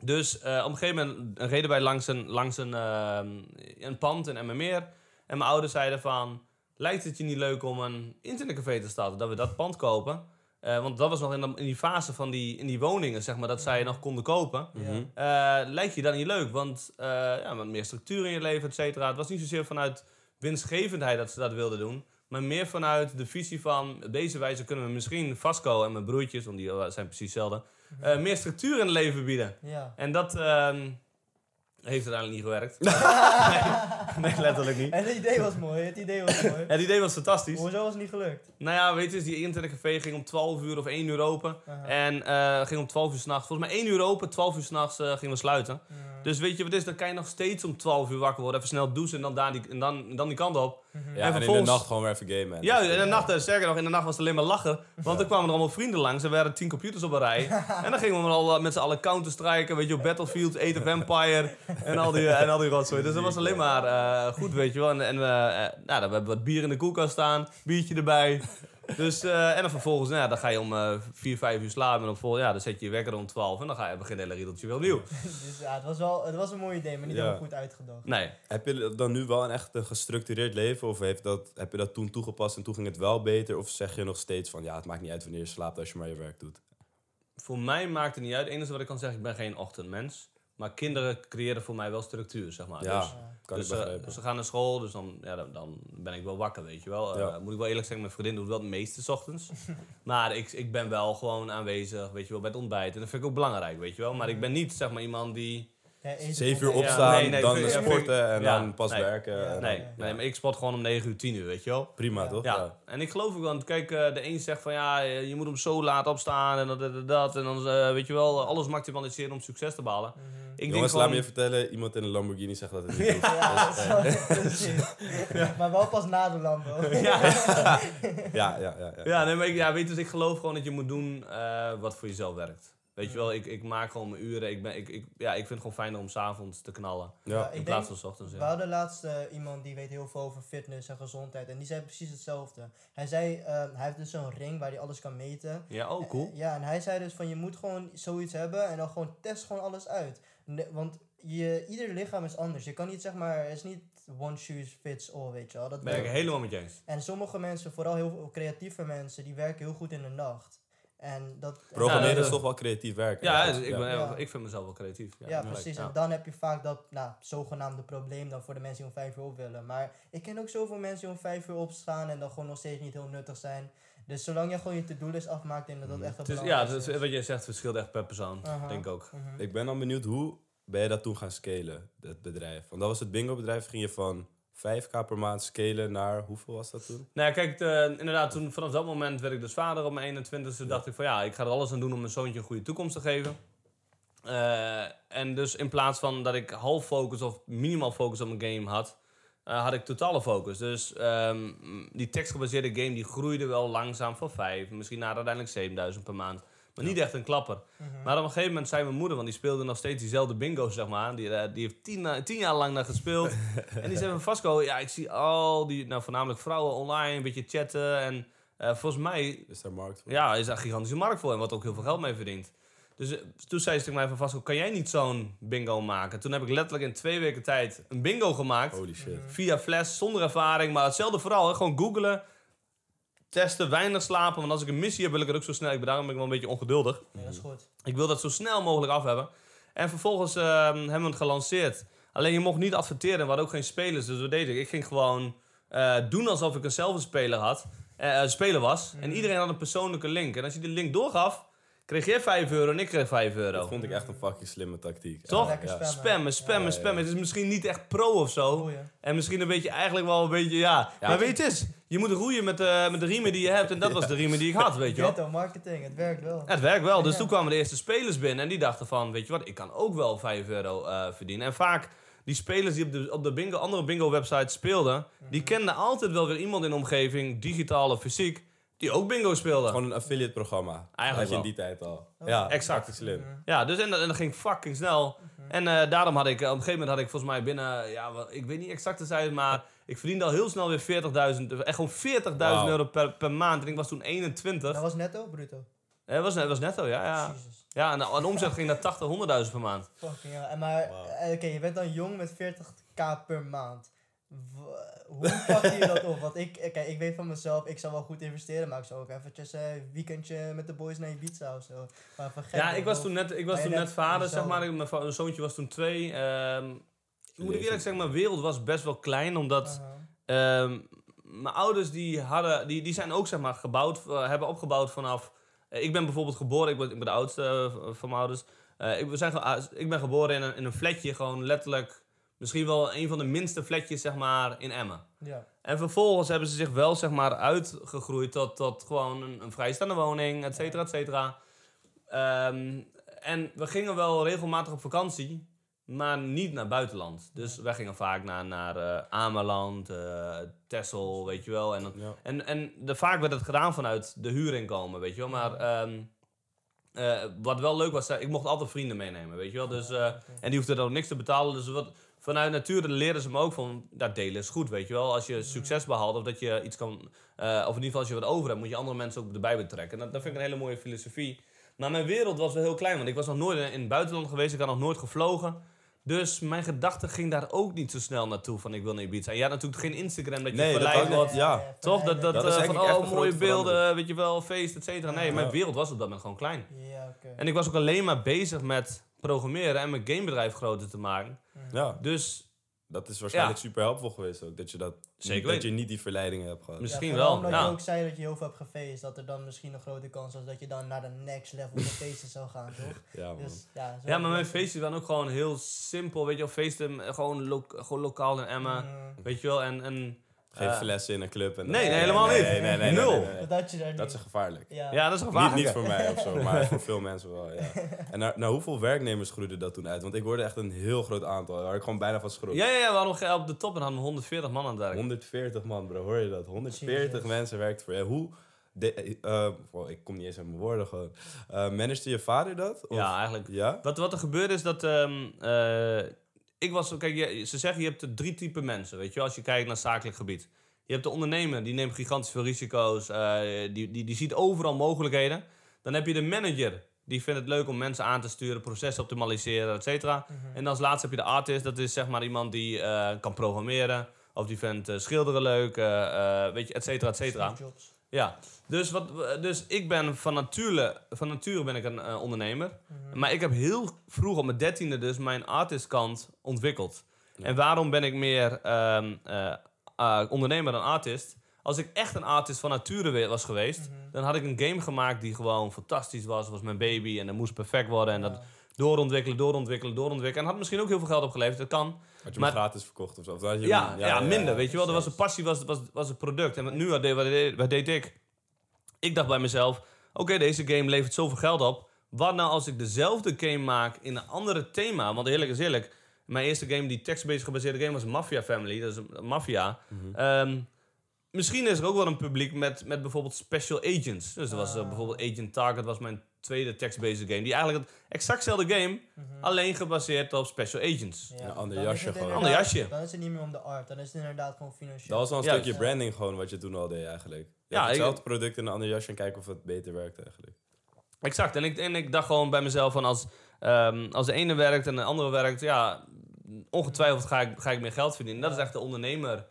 Dus eh, op een gegeven moment reden wij langs een, langs een, ehm, een pand in Emmermeer. En mijn ouders zeiden van, lijkt het je niet leuk om een internetcafé te starten? Dat we dat pand kopen. Eh, want dat was nog in, de- in die fase van die, in die woningen, zeg maar, dat zij nog konden kopen. Ja. Mhm. Eh, lijkt je dat niet leuk? Want eh, ja, met meer structuur in je leven, et cetera. Het was niet zozeer vanuit winstgevendheid dat ze dat wilden doen. Maar meer vanuit de visie van... Op deze wijze kunnen we misschien Vasco en mijn broertjes... want die zijn precies hetzelfde... eh, meer structuur in het leven bieden. Ja. En dat ehm, heeft uiteindelijk niet gewerkt. (laughs) nee, nee, letterlijk niet. En het idee was mooi, het idee was mooi. (laughs) Het idee was fantastisch. Hoezo was het niet gelukt? Nou ja, weet je, die internetcafé ging om 12 uur of 1 uur open. En eh, ging om 12 uur s'nachts. Volgens mij 1 uur open, 12 uur s'nachts eh gingen we sluiten. Dus weet je wat is? Dan kan je nog steeds om 12 uur wakker worden. Even snel douchen en dan, daar die, en dan, en dan die kant op. Mhm. Ja, En en, in de nacht gewoon weer even gamen. Ja, Dus, in de eh, nacht, eh, sterker nog, in de nacht was het alleen maar lachen. Want er kwamen er allemaal vrienden langs. Er waren 10 computers op een rij. (laughs) en dan gingen we al met z'n allen counter-strijken. Weet je, op Battlefield, Age of Empire. en al die, en al die rotzooi. Dus dat was alleen maar eh, goed, weet je wel. En, en we, nou, dan hebben we wat bier in de koelkast staan. Biertje erbij. Dus, eh, en dan vervolgens, nou ja, dan ga je om eh 4, 5 uur slapen. En dan, vol, ja, dan zet je je wekker om 12 en dan ga je beginnen hele riedeltje weer opnieuw. (laughs) dus ja, het was wel het was een mooi idee, maar niet Ja. heel goed uitgedacht. Nee, Heb je dan nu wel een echt een gestructureerd leven? Of heeft dat, heb je dat toen toegepast en toen ging het wel beter? Of zeg je nog steeds van ja, het maakt niet uit wanneer je slaapt als je maar je werk doet? voor mij maakt het niet uit. Het enige wat ik kan zeggen, ik ben geen ochtendmens. Maar kinderen creëren voor mij wel structuur, zeg maar. Ja, Dus, kan dus, ik eh, begrijpen. ze gaan naar school, dus dan, ja, dan, dan ben ik wel wakker, weet je wel. Eh, Ja. Moet ik wel eerlijk zeggen, mijn vriendin doet wel het meeste 's ochtends. (laughs) maar ik, ik ben wel gewoon aanwezig, weet je wel, bij het ontbijt. En dat vind ik ook belangrijk, weet je wel. Maar ik ben niet, zeg maar, iemand die... Zeven uur opstaan, nee, nee, dan sporten en dan pas werken. Nee, nee, maar ik sport gewoon om 9 uur, 10 uur, weet je wel. Prima, toch? Ja, en ik geloof ook, want kijk, eh, de een zegt van ja, je moet om zo laat opstaan en dat, dat, dat. En dan, eh, weet je wel, alles maximaliseren om succes te behalen. Mhm. Ik denk gewoon, laat me je vertellen, iemand in een Lamborghini zegt dat het niet (laughs) hoeft. Ja, dat is precies. (laughs) Maar wel pas na de Lambo. (laughs) ja, Ja, ja, ja. ja. ja, nee, maar ik, ja, weet dus ik geloof gewoon dat je moet doen eh, wat voor jezelf werkt. Weet je wel, ik, ik maak gewoon mijn uren. Ik, ben, ik, ik, ja, ik vind het gewoon fijner om s'avonds te knallen. Ja. Ja, In plaats van 's ochtends. we hadden laatst eh, iemand die weet heel veel over fitness en gezondheid. En die zei precies hetzelfde. Hij zei, eh, hij heeft dus zo'n ring waar hij alles kan meten. ja, oh cool. Eh, ja, en hij zei dus van je moet gewoon zoiets hebben en dan gewoon test gewoon alles uit. Ne- want je, ieder lichaam is anders. Je kan niet zeg maar, het is niet one shoes fits all, weet je wel. Dat Ben ik helemaal met je eens. En sommige mensen, vooral heel creatieve mensen, die werken heel goed in de nacht. En dat, Programmeren Ja, is toch wel creatief werken. Ja, dus ik, ben, Ja. ik vind mezelf wel creatief. Ja, precies. ja. En dan heb je vaak dat nou, zogenaamde probleem dan voor de mensen die om vijf uur op willen. Maar ik ken ook zoveel mensen die om vijf uur opstaan en dan gewoon nog steeds niet heel nuttig zijn. Dus zolang je gewoon je to-do-list afmaakt, denk ik dat dat echt Het het is, ja, is- wat jij zegt verschilt echt per persoon. Denk ik ook. Mhm. Ik ben dan benieuwd, hoe ben je dat toen gaan scalen, het bedrijf? Want dat was het bingo-bedrijf, ging je van 5k per maand scalen naar, hoeveel was dat toen? Nou ja, kijk, inderdaad, toen, vanaf dat moment werd ik dus vader op mijn 21ste. dacht ik van ja, ik ga er alles aan doen om mijn zoontje een goede toekomst te geven. Eh, en dus in plaats van dat ik half focus of minimaal focus op mijn game had, eh, had ik totale focus. Dus ehm, die tekstgebaseerde game die groeide wel langzaam van 5, misschien naar uiteindelijk 7000 per maand. Maar niet echt een klapper. Mhm. Maar op een gegeven moment zei mijn moeder, want die speelde nog steeds diezelfde bingo, zeg maar. Die, eh, die heeft tien, eh, tien jaar lang naar gespeeld. (laughs) en die zei van Vasco, ja, ik zie al die, nou voornamelijk vrouwen online, een beetje chatten. En eh, volgens mij, Is daar markt voor? ja, is daar een gigantische markt voor en wat ook heel veel geld mee verdient. Dus toen zei ze tegen mij van Vasco, kan jij niet zo'n bingo maken? Toen heb ik letterlijk in twee weken tijd een bingo gemaakt. Holy shit. Via Flash, zonder ervaring, maar hetzelfde vooral. Hè? Gewoon googlen, testen, weinig slapen. Want als ik een missie heb, wil ik het ook zo snel. Ik ben daarom ben ik wel een beetje ongeduldig. Nee, dat is goed. Ik wil dat zo snel mogelijk af hebben. En vervolgens ehm, hebben we het gelanceerd. Alleen je mocht niet adverteren, we hadden ook geen spelers. Dus wat deed ik? Ik ging gewoon eh, doen alsof ik een zelf speler had. eh, eh, speler was. En iedereen had een persoonlijke link. En als je die link doorgaf, kreeg jij 5 euro en ik kreeg 5 euro. Dat vond ik echt een fucking slimme tactiek. Toch? Ja. spammen. Spammen, spammen, Ja, ja, ja. spammen. Het is misschien niet echt pro of zo. Roeien. En misschien een beetje, eigenlijk wel een beetje, ja. Ja. maar weet je het is, je moet roeien met, de met de riemen die je hebt. En dat (laughs) was de riemen die ik had, weet je wel. Ghetto marketing, het werkt wel. Het werkt wel. Dus Ja. toen kwamen de eerste spelers binnen en die dachten van, weet je wat, ik kan ook wel 5 euro eh, verdienen. En vaak, die spelers die op de, op de bingo, andere bingo-websites speelden, die kenden altijd wel weer iemand in de omgeving, digitaal of fysiek, die ook bingo speelde. Gewoon een affiliate programma. Eigenlijk had je in die tijd al. Oh. Ja, Exact. slim. Mhm. Ja, dus en, dat- en dat ging fucking snel. En eh, daarom had ik, op een gegeven moment had ik volgens mij binnen, ja, ik weet niet exact de cijfers, maar ik verdiende al heel snel weer 40.000, echt gewoon 40.000 Wauw. euro per, per maand. En ik was toen 21. Dat was netto, bruto. Het was, het was netto, ja. Ja, Jezus. ja en de, omzet ging naar 80, 100.000 per maand. Fucking ja. En maar, eh, oké, je bent dan jong met 40k per maand. Hoe pak je dat op? Want ik, eh, kijk, ik weet van mezelf, ik zou wel goed investeren, maar ik zou ook eventjes eh, een weekendje met de boys naar Ibiza of zo. Maar Ja, ik was of- toen net, ik was toen net vader, zeg maar. Mijn, zoontje was toen twee. Ehm, moet ik eerlijk zeggen, mijn wereld was best wel klein, omdat... Ehm, mijn ouders die hadden, die, die zijn ook zeg maar gebouwd, eh, hebben opgebouwd vanaf. ik ben bijvoorbeeld geboren, ik ben, ik ben de oudste van mijn ouders. Eh, ik, we zijn, ah, ik ben geboren in een, in een flatje, gewoon letterlijk, misschien wel een van de minste flatjes zeg maar in Emmen. Ja. En vervolgens hebben ze zich wel zeg maar uitgegroeid tot, tot gewoon een, een vrijstaande woning, et cetera, et cetera. Ehm, en we gingen wel regelmatig op vakantie, maar niet naar buitenland. Dus wij gingen vaak naar, naar eh, Ameland, eh Texel, weet je wel. En, Ja. en, en de, vaak werd het gedaan vanuit de huurinkomen, weet je wel. Maar ehm, eh, wat wel leuk was, ik mocht altijd vrienden meenemen, weet je wel. Dus, en die hoefden dan ook niks te betalen. Dus wat, vanuit nature leren ze me ook van, dat delen is goed, weet je wel. Als je succes behaalt of dat je iets kan, eh, of in ieder geval als je wat over hebt, moet je andere mensen ook erbij betrekken. En dat, dat vind ik een hele mooie filosofie. Maar mijn wereld was wel heel klein, want ik was nog nooit in het buitenland geweest, ik had nog nooit gevlogen. Dus mijn gedachte ging daar ook niet zo snel naartoe van ik wil naar Ibiza. En je had natuurlijk geen Instagram dat je Nee, wordt. ja. Toch? Dat, dat, Dat eh, van, oh, mooie beelden, weet je wel, feest, et cetera. Nee, Ja. mijn wereld was op dat moment gewoon klein. Ja, oké. En ik was ook alleen maar bezig met programmeren en mijn gamebedrijf groter te maken. Ja, Dus dat is waarschijnlijk Ja. super helpful geweest ook. Dat je, dat, Zeker dat je niet die verleidingen hebt gehad. misschien ja, wel. Omdat Ja. je ook zei dat je heel veel hebt gefeest, dat er dan misschien een grote kans was dat je dan naar de next level van feesten zou gaan, toch? (laughs) Ja, man. Dus, ja, maar mijn feestjes waren ook gewoon heel simpel. Weet je wel, feesten eh, gewoon, lo gewoon lokaal in Emma. Mm, Weet je wel, en... en Geen eh, flessen in een club. En Nee, nee, helemaal niet. Nee, nee, nee, Nul. nee, nee, nee. dat je daar Dat niet. is gevaarlijk. ja. ja, dat is Niet, gevaarlijk. niet voor mij of zo, (laughs) maar voor veel mensen wel, ja. En naar, naar hoeveel werknemers groeide dat toen uit? Want ik hoorde echt een heel groot aantal, waar ik gewoon bijna van schrok. Ja, ja, ja, we hadden op de top en hadden we 140 man aan het werk. 140 man, bro, hoor je dat? 140 Jezus. mensen werkt voor je. Hoe, de, eh, wow, ik kom niet eens aan mijn woorden gewoon. Eh managede je vader dat? Of- Ja, eigenlijk. Ja? Wat, wat er gebeurde is dat... ehm, eh, ik was... Kijk, je, ze zeggen je hebt drie typen mensen, weet je als je kijkt naar zakelijk gebied. Je hebt de ondernemer, die neemt gigantisch veel risico's, eh, die, die, die ziet overal mogelijkheden. Dan heb je de manager, die vindt het leuk om mensen aan te sturen, processen optimaliseren, et cetera. Mhm. En als laatste heb je de artist, dat is zeg maar iemand die eh, kan programmeren, of die vindt eh, schilderen leuk, weet je, et cetera, et cetera. Steve Jobs. Ja, dus, wat, dus ik ben van nature, van nature ben ik een eh, ondernemer. Mhm. Maar ik heb heel vroeg op mijn dertiende dus mijn artistkant ontwikkeld. Ja. En waarom ben ik meer ehm, eh, eh, ondernemer dan artist? Als ik echt een artist van nature was geweest, Mhm. dan had ik een game gemaakt die gewoon fantastisch was. was mijn baby en dat moest perfect worden. En dat doorontwikkelen, doorontwikkelen, doorontwikkelen. En had misschien ook heel veel geld opgeleverd, dat kan. Had je Maar- hem gratis verkocht of zo? Of had je Ja, hem- ja, minder, weet je wel. Dat was precies. passie, was, was, was het product. En wat nu, wat deed, wat deed, wat deed ik? Ik dacht bij mezelf, oké, deze game levert zoveel geld op. Wat nou als ik dezelfde game maak in een andere thema? Want eerlijk is eerlijk, mijn eerste game, die tekstbased gebaseerde game, was Mafia Family. Dat is een Mafia. Mhm. Ehm, misschien is er ook wel een publiek met, met bijvoorbeeld special agents. Dus er was eh, bijvoorbeeld Agent Target, was mijn tweede text-based game. Die eigenlijk het exact dezelfde game, Mhm. alleen gebaseerd op special agents. Ja, Een ander jasje gewoon. Ander jasje. Dan is het niet meer om de art, dan is het inderdaad gewoon financieel. Dat was wel een stukje branding gewoon wat je toen al deed eigenlijk. Je Ja, hetzelfde product in een ander jasje en kijken of het beter werkt eigenlijk. Exact. En ik, en ik dacht gewoon bij mezelf van als, ehm, als de ene werkt en de andere werkt, ja, ongetwijfeld ga ik, ga ik meer geld verdienen. Dat is echt de ondernemer,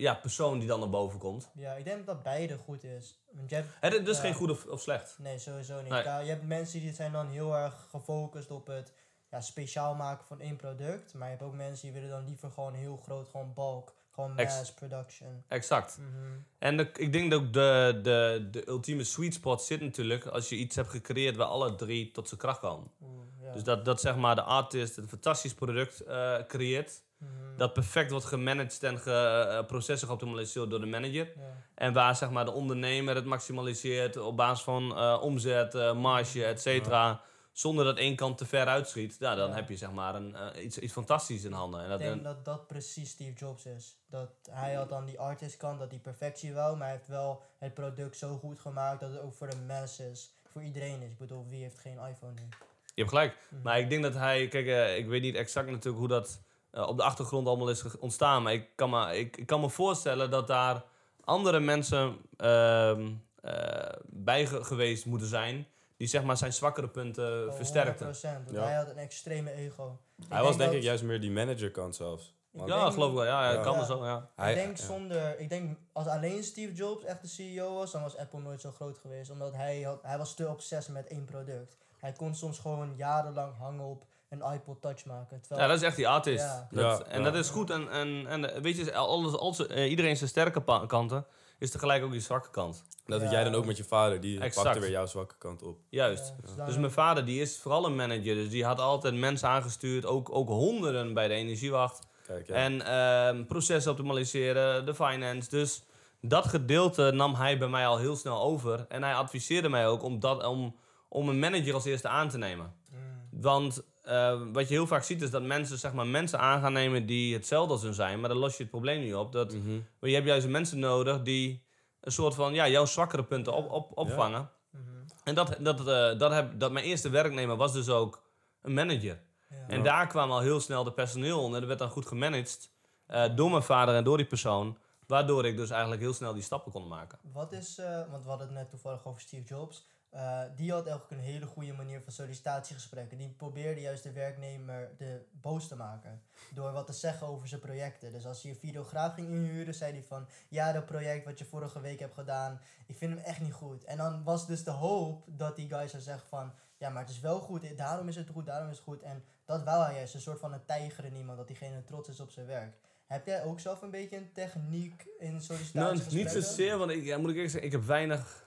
ja, persoon die dan naar boven komt. Ja, ik denk dat beide goed is. Want je hebt, Het is dus geen goed of, of slecht. nee, sowieso niet. Nee. Ja, je hebt mensen die zijn dan heel erg gefocust op het ja, speciaal maken van één product. Maar je hebt ook mensen die willen dan liever gewoon heel groot, gewoon bulk. Gewoon Ex- mass production. Exact. Mhm. En de- ik denk dat ook de, de, de ultieme sweet spot zit natuurlijk als je iets hebt gecreëerd waar alle drie tot zijn kracht ja. Dus dat, dat zeg maar de artist een fantastisch product eh, creëert. Mhm. Dat perfect wordt gemanaged en ge, eh, processen geoptimaliseerd door de manager. Ja. En waar zeg maar, de ondernemer het maximaliseert op basis van eh, omzet, eh, marge, et cetera. Zonder dat één kant te ver uitschiet. Ja, dan Ja. heb je zeg maar een, iets, iets fantastisch in handen. En dat, Ik denk en- dat dat precies Steve Jobs is. Dat hij had dan die artist kant, dat die perfectie wou, maar hij heeft wel het product zo goed gemaakt dat het ook voor de masses, voor iedereen is. Ik bedoel, wie heeft geen iPhone nu? je hebt gelijk. Mhm. Maar ik denk dat hij... Kijk, ik weet niet exact natuurlijk hoe dat op de achtergrond allemaal is ontstaan. Maar ik kan me, ik, ik kan me voorstellen dat daar andere mensen ehm, eh, bij ge- geweest moeten zijn... die zeg maar zijn zwakkere punten Oh, versterkten. 100%, want Ja. hij had een extreme ego. Hij was denk dat- ik juist meer die managerkant zelfs. Want Ja, denk- geloof ik wel. Ja, ja, Ja. kan Ja. er zo, ja. hij- ik denk ja. zonder, ik denk als alleen Steve Jobs echt de CEO was, dan was Apple nooit zo groot geweest. Omdat hij, had, hij was te obsessief met één product. Hij kon soms gewoon jarenlang hangen op een iPod Touch maken. Terwijl, Ja, dat is echt die artist. Ja. Dat, Ja, en ja. dat is goed. En, en, en weet je, alles, alles, eh, iedereen zijn sterke kanten is tegelijk ook die zwakke kant. Dat had Ja. jij dan ook met je vader, die Exact. pakte weer jouw zwakke kant op. Juist. Ja, dus Dus mijn vader die is vooral een manager. Dus die had altijd mensen aangestuurd. Ook, ook honderden bij de energiewacht. Kijk, ja. En ehm processen optimaliseren, de finance. Dus dat gedeelte nam hij bij mij al heel snel over. En hij adviseerde mij ook om, dat, om, om een manager als eerste aan te nemen. Mm, Want eh, wat je heel vaak ziet is dat mensen, zeg maar, mensen aan gaan nemen die hetzelfde als hun zijn. Maar dan los je het probleem niet op. Dat, Mhm. je hebt juist mensen nodig die een soort van ja, jouw zwakkere punten op, op, opvangen. mhm. En dat, dat, eh, dat, heb, dat mijn eerste werknemer was dus ook een manager. Ja. En daar kwam al heel snel de personeel onder. Dat werd dan goed gemanaged eh, door mijn vader en door die persoon. Waardoor ik dus eigenlijk heel snel die stappen kon maken. Wat is, eh, want we hadden het net toevallig over Steve Jobs. Eh, die had eigenlijk een hele goede manier van sollicitatiegesprekken. Die probeerde juist de werknemer de boos te maken. Door wat te zeggen over zijn projecten. Dus als hij een videograaf ging inhuren, zei hij van... Ja, dat project wat je vorige week hebt gedaan, ik vind hem echt niet goed. En dan was dus de hoop dat die guy zou zeggen van... Ja, maar het is wel goed, daarom is het goed, daarom is het goed. En dat wou hij juist, een soort van een tijger in iemand. Dat diegene trots is op zijn werk. Heb jij ook zelf een beetje een techniek in Nou, sollicitatiegesprekken? niet zozeer, want ik, ja, moet ik eerlijk zeggen, ik heb weinig,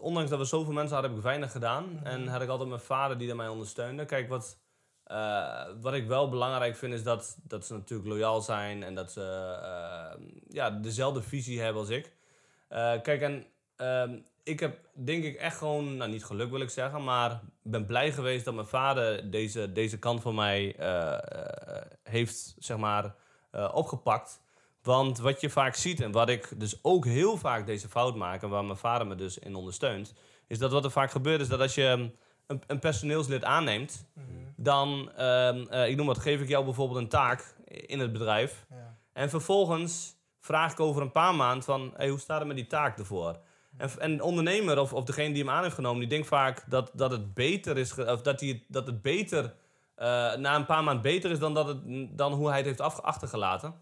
ondanks dat we zoveel mensen hadden, heb ik weinig gedaan. Mhm. En had ik altijd mijn vader die mij ondersteunde. Kijk, wat, eh, wat ik wel belangrijk vind is dat, dat ze natuurlijk loyaal zijn en dat ze eh, ja, dezelfde visie hebben als ik. Eh, kijk, en ehm, ik heb denk ik echt gewoon, nou niet geluk wil ik zeggen, maar ben blij geweest dat mijn vader deze, deze kant van mij heeft, zeg maar, eh, opgepakt. Want wat je vaak ziet, en wat ik dus ook heel vaak deze fout maak, en waar mijn vader me dus in ondersteunt, is dat wat er vaak gebeurt, is dat als je een, een personeelslid aanneemt, Mhm, dan, ehm, eh, ik noem wat, geef ik jou bijvoorbeeld een taak in het bedrijf. ja. En vervolgens vraag ik over een paar maanden van, hey, hoe staat het met die taak ervoor? En, en de ondernemer of, of degene die hem aan heeft genomen, die denkt vaak dat, dat het beter is, of dat, hij, dat het beter, na een paar maanden beter is dan, dat het, dan hoe hij het heeft achtergelaten.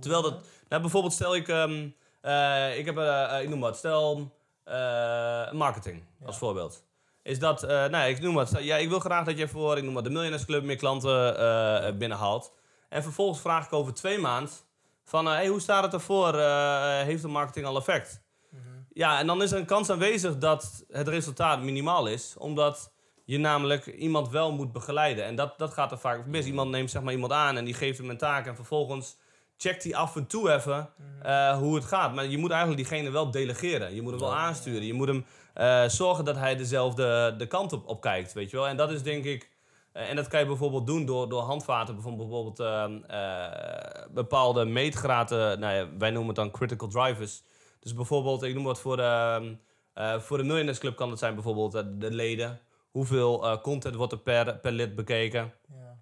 Terwijl dat, nou bijvoorbeeld stel ik, ehm, eh, ik heb, eh, eh, ik noem wat, stel eh, marketing als Ja. voorbeeld. Is dat, eh nee, ik noem wat, ja, ik wil graag dat je voor, ik noem wat, de Millionaires Club meer klanten eh, eh, binnenhaalt. En vervolgens vraag ik over twee maanden van, eh, hey, hoe staat het ervoor? Eh, heeft de marketing al effect? Mhm. Ja, en dan is er een kans aanwezig dat het resultaat minimaal is, omdat je namelijk iemand wel moet begeleiden. En dat, dat gaat er vaak mis. Iemand neemt zeg maar iemand aan en die geeft hem een taak en vervolgens checkt hij af en toe even Mhm. eh, hoe het gaat. Maar je moet eigenlijk diegene wel delegeren. Je moet hem wel aansturen. Je moet hem eh, zorgen dat hij dezelfde de kant op, op kijkt, weet je wel. En dat is denk ik... eh, en dat kan je bijvoorbeeld doen door, door handvaten, bijvoorbeeld, bijvoorbeeld ehm, eh, bepaalde meetgraden. Nou ja, wij noemen het dan critical drivers. Dus bijvoorbeeld, ik noem wat voor de, ehm, eh, voor de Millionaires Club kan het zijn bijvoorbeeld de leden. Hoeveel eh, content wordt er per, per lid bekeken? Ja.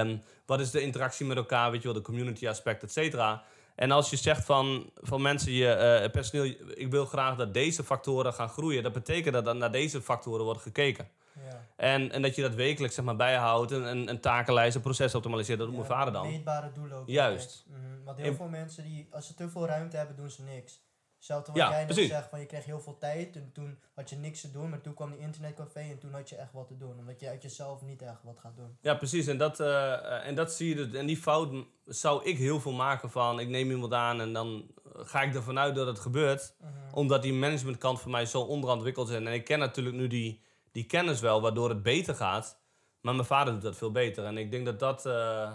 Ehm, wat is de interactie met elkaar, weet je wel, de community aspect, et cetera. En als je zegt van, van mensen, je eh, personeel, ik wil graag dat deze factoren gaan groeien, dat betekent dat dan naar deze factoren wordt gekeken. Ja. En, en dat je dat wekelijks zeg maar, bijhoudt, een, een, een takenlijst, een proces optimaliseren, dat doet Ja, mijn vader dan. Meetbare doelen ook. Juist. Mhm, Want heel In- veel mensen, die, als ze te veel ruimte hebben, doen ze niks. Hetzelfde wat Ja, jij net precies. zegt, van je kreeg heel veel tijd en toen had je niks te doen, maar toen kwam die internetcafé en toen had je echt wat te doen. Omdat je uit jezelf niet echt wat gaat doen. Ja, precies. En dat, eh, eh, en dat zie je. dus- En die fout zou ik heel veel maken van, ik neem iemand aan en dan ga ik ervan uit dat het gebeurt. Mhm. Omdat die managementkant voor mij zo onderontwikkeld is. En ik ken natuurlijk nu die, die kennis wel, waardoor het beter gaat. Maar mijn vader doet dat veel beter. En ik denk dat dat eh,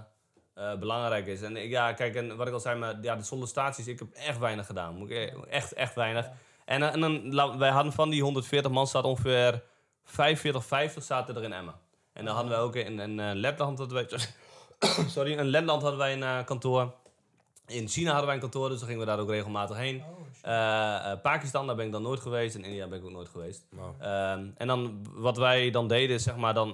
eh, belangrijk is. En ja, kijk, en wat ik al zei, maar, ja, de sollicitaties, ik heb echt weinig gedaan. Moet ik, e- echt, echt weinig. En, eh, en dan, wij hadden van die 140 man, staat ongeveer 45, 50 zaten er in Emmen. En dan hadden wij ook in, in eh, Letland, hadden wij, (coughs) sorry, in Letland hadden wij een kantoor. In China hadden wij een kantoor, dus dan gingen we daar ook regelmatig heen. Oh, Pakistan, daar ben ik dan nooit geweest. En India ben ik ook nooit geweest. Ehm, en dan, wat wij dan deden, is zeg maar dan...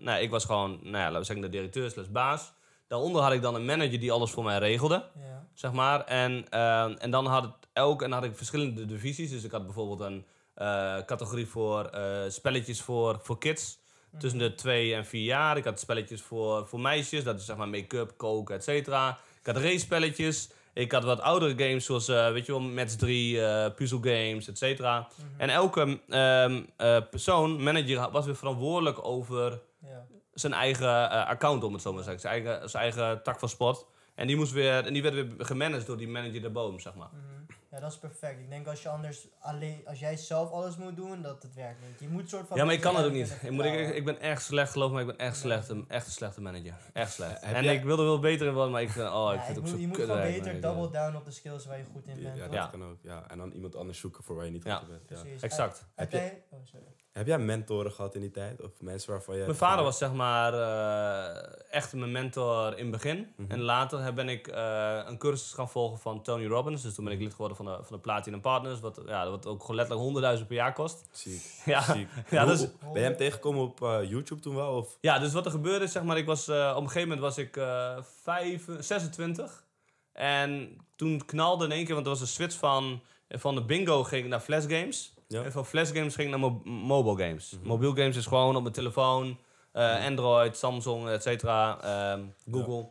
nou, ik was gewoon, nou ja, laten we zeggen de directeur slash baas. Daaronder had ik dan een manager die alles voor mij regelde, ja. zeg maar. En, ehm, en dan had het elk, en dan had ik verschillende divisies. Dus ik had bijvoorbeeld een eh, categorie voor eh, spelletjes voor, voor kids. Tussen de twee en vier jaar. Ik had spelletjes voor, voor meisjes. Dat is zeg maar make-up, koken, et cetera. Ik had race spelletjes. Ik had wat oudere games zoals, eh, weet je wel, Match 3, eh puzzel games, et cetera. Mhm. En elke ehm, eh, persoon, manager, was weer verantwoordelijk over ja. Zijn eigen eh, account, om het zo maar te zeggen. Zijn eigen, zijn eigen tak van sport. En die, moest weer, en die werd weer gemanaged door die manager daarboven, zeg maar. Mhm. Ja, dat is perfect. Ik denk als je anders alleen, als jij zelf alles moet doen, dat het werkt niet. Je moet soort van. Ja, maar ik kan het ook niet. Ik, moet, ik, ben echt slecht, geloof me, ik ben echt, slecht, een, echt een slechte manager. Echt slecht. Heb en jij- ik wilde er wel beter in worden, maar ik vind, oh, Ja, ik vind het je ook moet, zo je moet gewoon beter double down op de skills waar je goed in bent. Ja, dat Ja. kan ook. Ja. En dan iemand anders zoeken voor waar je niet goed in bent. Ja. Precies. Exact. Heb Heb jij- oh, sorry. Heb jij mentoren gehad in die tijd? Of mensen waarvan jij... Mijn vader was zeg maar eh, echt mijn mentor in het begin. Mhm. En later ben ik eh, een cursus gaan volgen van Tony Robbins. Dus toen ben ik lid geworden van de, van de Platinum Partners. Wat, ja, wat ook gewoon letterlijk 100.000 per jaar kost. Ziek. (laughs) Ja, Ziek. ja, hoe- Ben je hem tegengekomen op eh, YouTube toen wel? Of? Ja, dus wat er gebeurde is, zeg maar, ik was, op een gegeven moment was ik eh vijf, 26. En toen knalde in één keer, want er was een switch van, van de bingo ging ik naar flash games. Ja. En van flash games ging ik naar mo- mobile games. Mobiel games is gewoon op mijn telefoon, eh, Android, Samsung, et cetera, ehm, Google,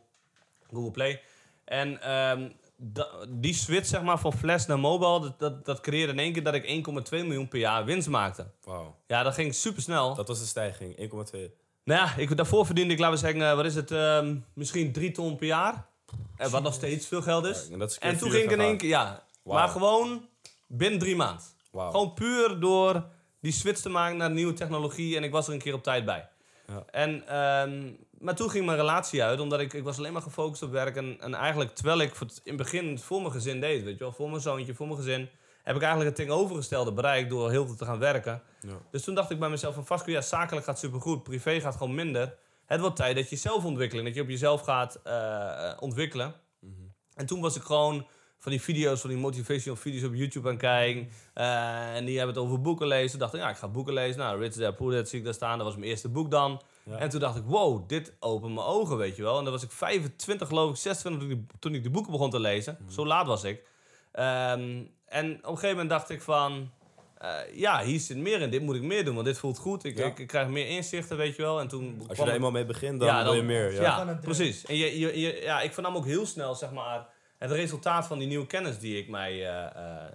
Google Play. En ehm, die switch zeg maar, van flash naar mobile, dat, dat, dat creëerde in één keer dat ik 1,2 miljoen per jaar winst maakte. Wauw. Ja, dat ging super snel. Dat was de stijging, 1,2. Nou ja, ik, daarvoor verdiende ik, laten we zeggen, wat is het, ehm, misschien 3 ton per jaar. Wat nog steeds veel geld is. Ja, en is toen ging ik in één keer, ja, maar gewoon binnen drie maanden. Wauw. Gewoon puur door die switch te maken naar nieuwe technologie en ik was er een keer op tijd bij. Ja. En, ehm, maar toen ging mijn relatie uit, omdat ik, ik was alleen maar gefocust op werk. En, en eigenlijk, terwijl ik het- in het begin voor mijn gezin deed, weet je wel, voor mijn zoontje, voor mijn gezin, heb ik eigenlijk het tegenovergestelde bereikt door heel veel te gaan werken. Ja. Dus toen dacht ik bij mezelf van Vasco, ja, zakelijk gaat supergoed, privé gaat gewoon minder. Het wordt tijd dat je zelf ontwikkelt, dat je op jezelf gaat eh, ontwikkelen. En toen was ik gewoon van die video's, van die motivational video's op YouTube aan kijken. Eh, en die hebben het over boeken lezen. Toen dacht ik, ja, ik ga boeken lezen. Nou, Rich Dad Poor Dad zie ik daar staan. Dat was mijn eerste boek dan. Ja. En toen dacht ik, wow, dit opent mijn ogen, weet je wel. En dan was ik 25, geloof ik, 26 toen ik, toen ik de boeken begon te lezen. Zo laat was ik. Ehm, en op een gegeven moment dacht ik van... eh, ja, hier zit meer in. Dit moet ik meer doen, want dit voelt goed. Ik, Ja. ik, ik krijg meer inzichten, weet je wel. En toen Als je er eenmaal mee begint, dan Ja, wil je meer. Ja. precies. En je, je, je, ja, ik vernam ook heel snel, zeg maar, het resultaat van die nieuwe kennis die ik mij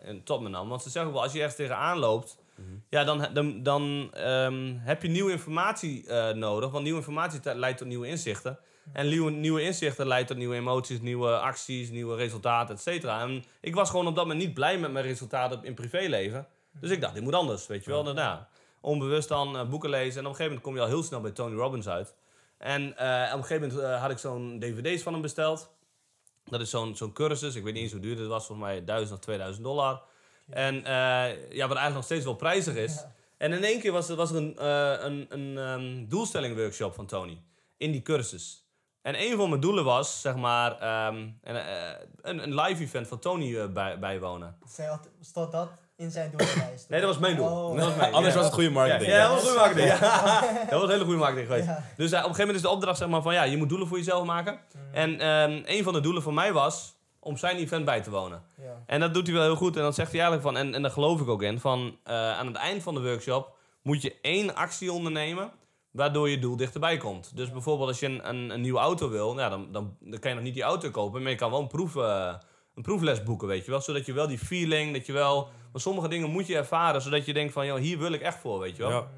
in- tot me nam. Want ze zeggen wel, als je ergens tegenaan loopt, Mhm. ja, dan, dan, dan ehm, heb je nieuwe informatie eh, nodig. Want nieuwe informatie leidt tot nieuwe inzichten. En nieuwe, nieuwe inzichten leidt tot nieuwe emoties, nieuwe acties, nieuwe resultaten, et cetera. En ik was gewoon op dat moment niet blij met mijn resultaten in privéleven. Dus ik dacht, dit moet anders, weet je wel. Ja, onbewust dan eh, boeken lezen. En op een gegeven moment kom je al heel snel bij Tony Robbins uit. En eh, op een gegeven moment had ik zo'n dvd's van hem besteld. Dat is zo'n zo'n cursus. Ik weet niet eens hoe duur het was. Volgens mij 1000 of 2000 dollar. En eh, ja, wat eigenlijk nog steeds wel prijzig is. Ja. En in één keer was er, was er een, eh een, een ehm, doelstelling-workshop van Tony. In die cursus. En een van mijn doelen was, zeg maar, ehm, een, eh, een, een live event van Tony bij, bijwonen. Stond dat in zijn doellijst? Nee, dat was mijn doel. Oh. Dat was mijn, (laughs) Anders ja. was het goede marketing. Ja, dat was goede marketing. Ja. (laughs) Dat was een hele goede marketing geweest. Ja. Dus eh, op een gegeven moment is de opdracht zeg maar, van ja, je moet doelen voor jezelf maken. En ehm, een van de doelen van mij was om zijn event bij te wonen. Ja. En dat doet hij wel heel goed. En dan zegt hij eigenlijk van, en, en daar geloof ik ook in, van eh, aan het eind van de workshop moet je één actie ondernemen waardoor je doel dichterbij komt. Dus bijvoorbeeld als je een, een, een nieuwe auto wil, nou, dan, dan, dan kan je nog niet die auto kopen, maar je kan wel een, proef, eh, een proefles boeken, weet je wel. Zodat je wel die feeling, dat je wel... Maar sommige dingen moet je ervaren, zodat je denkt van, joh, hier wil ik echt voor, weet je wel. Ja.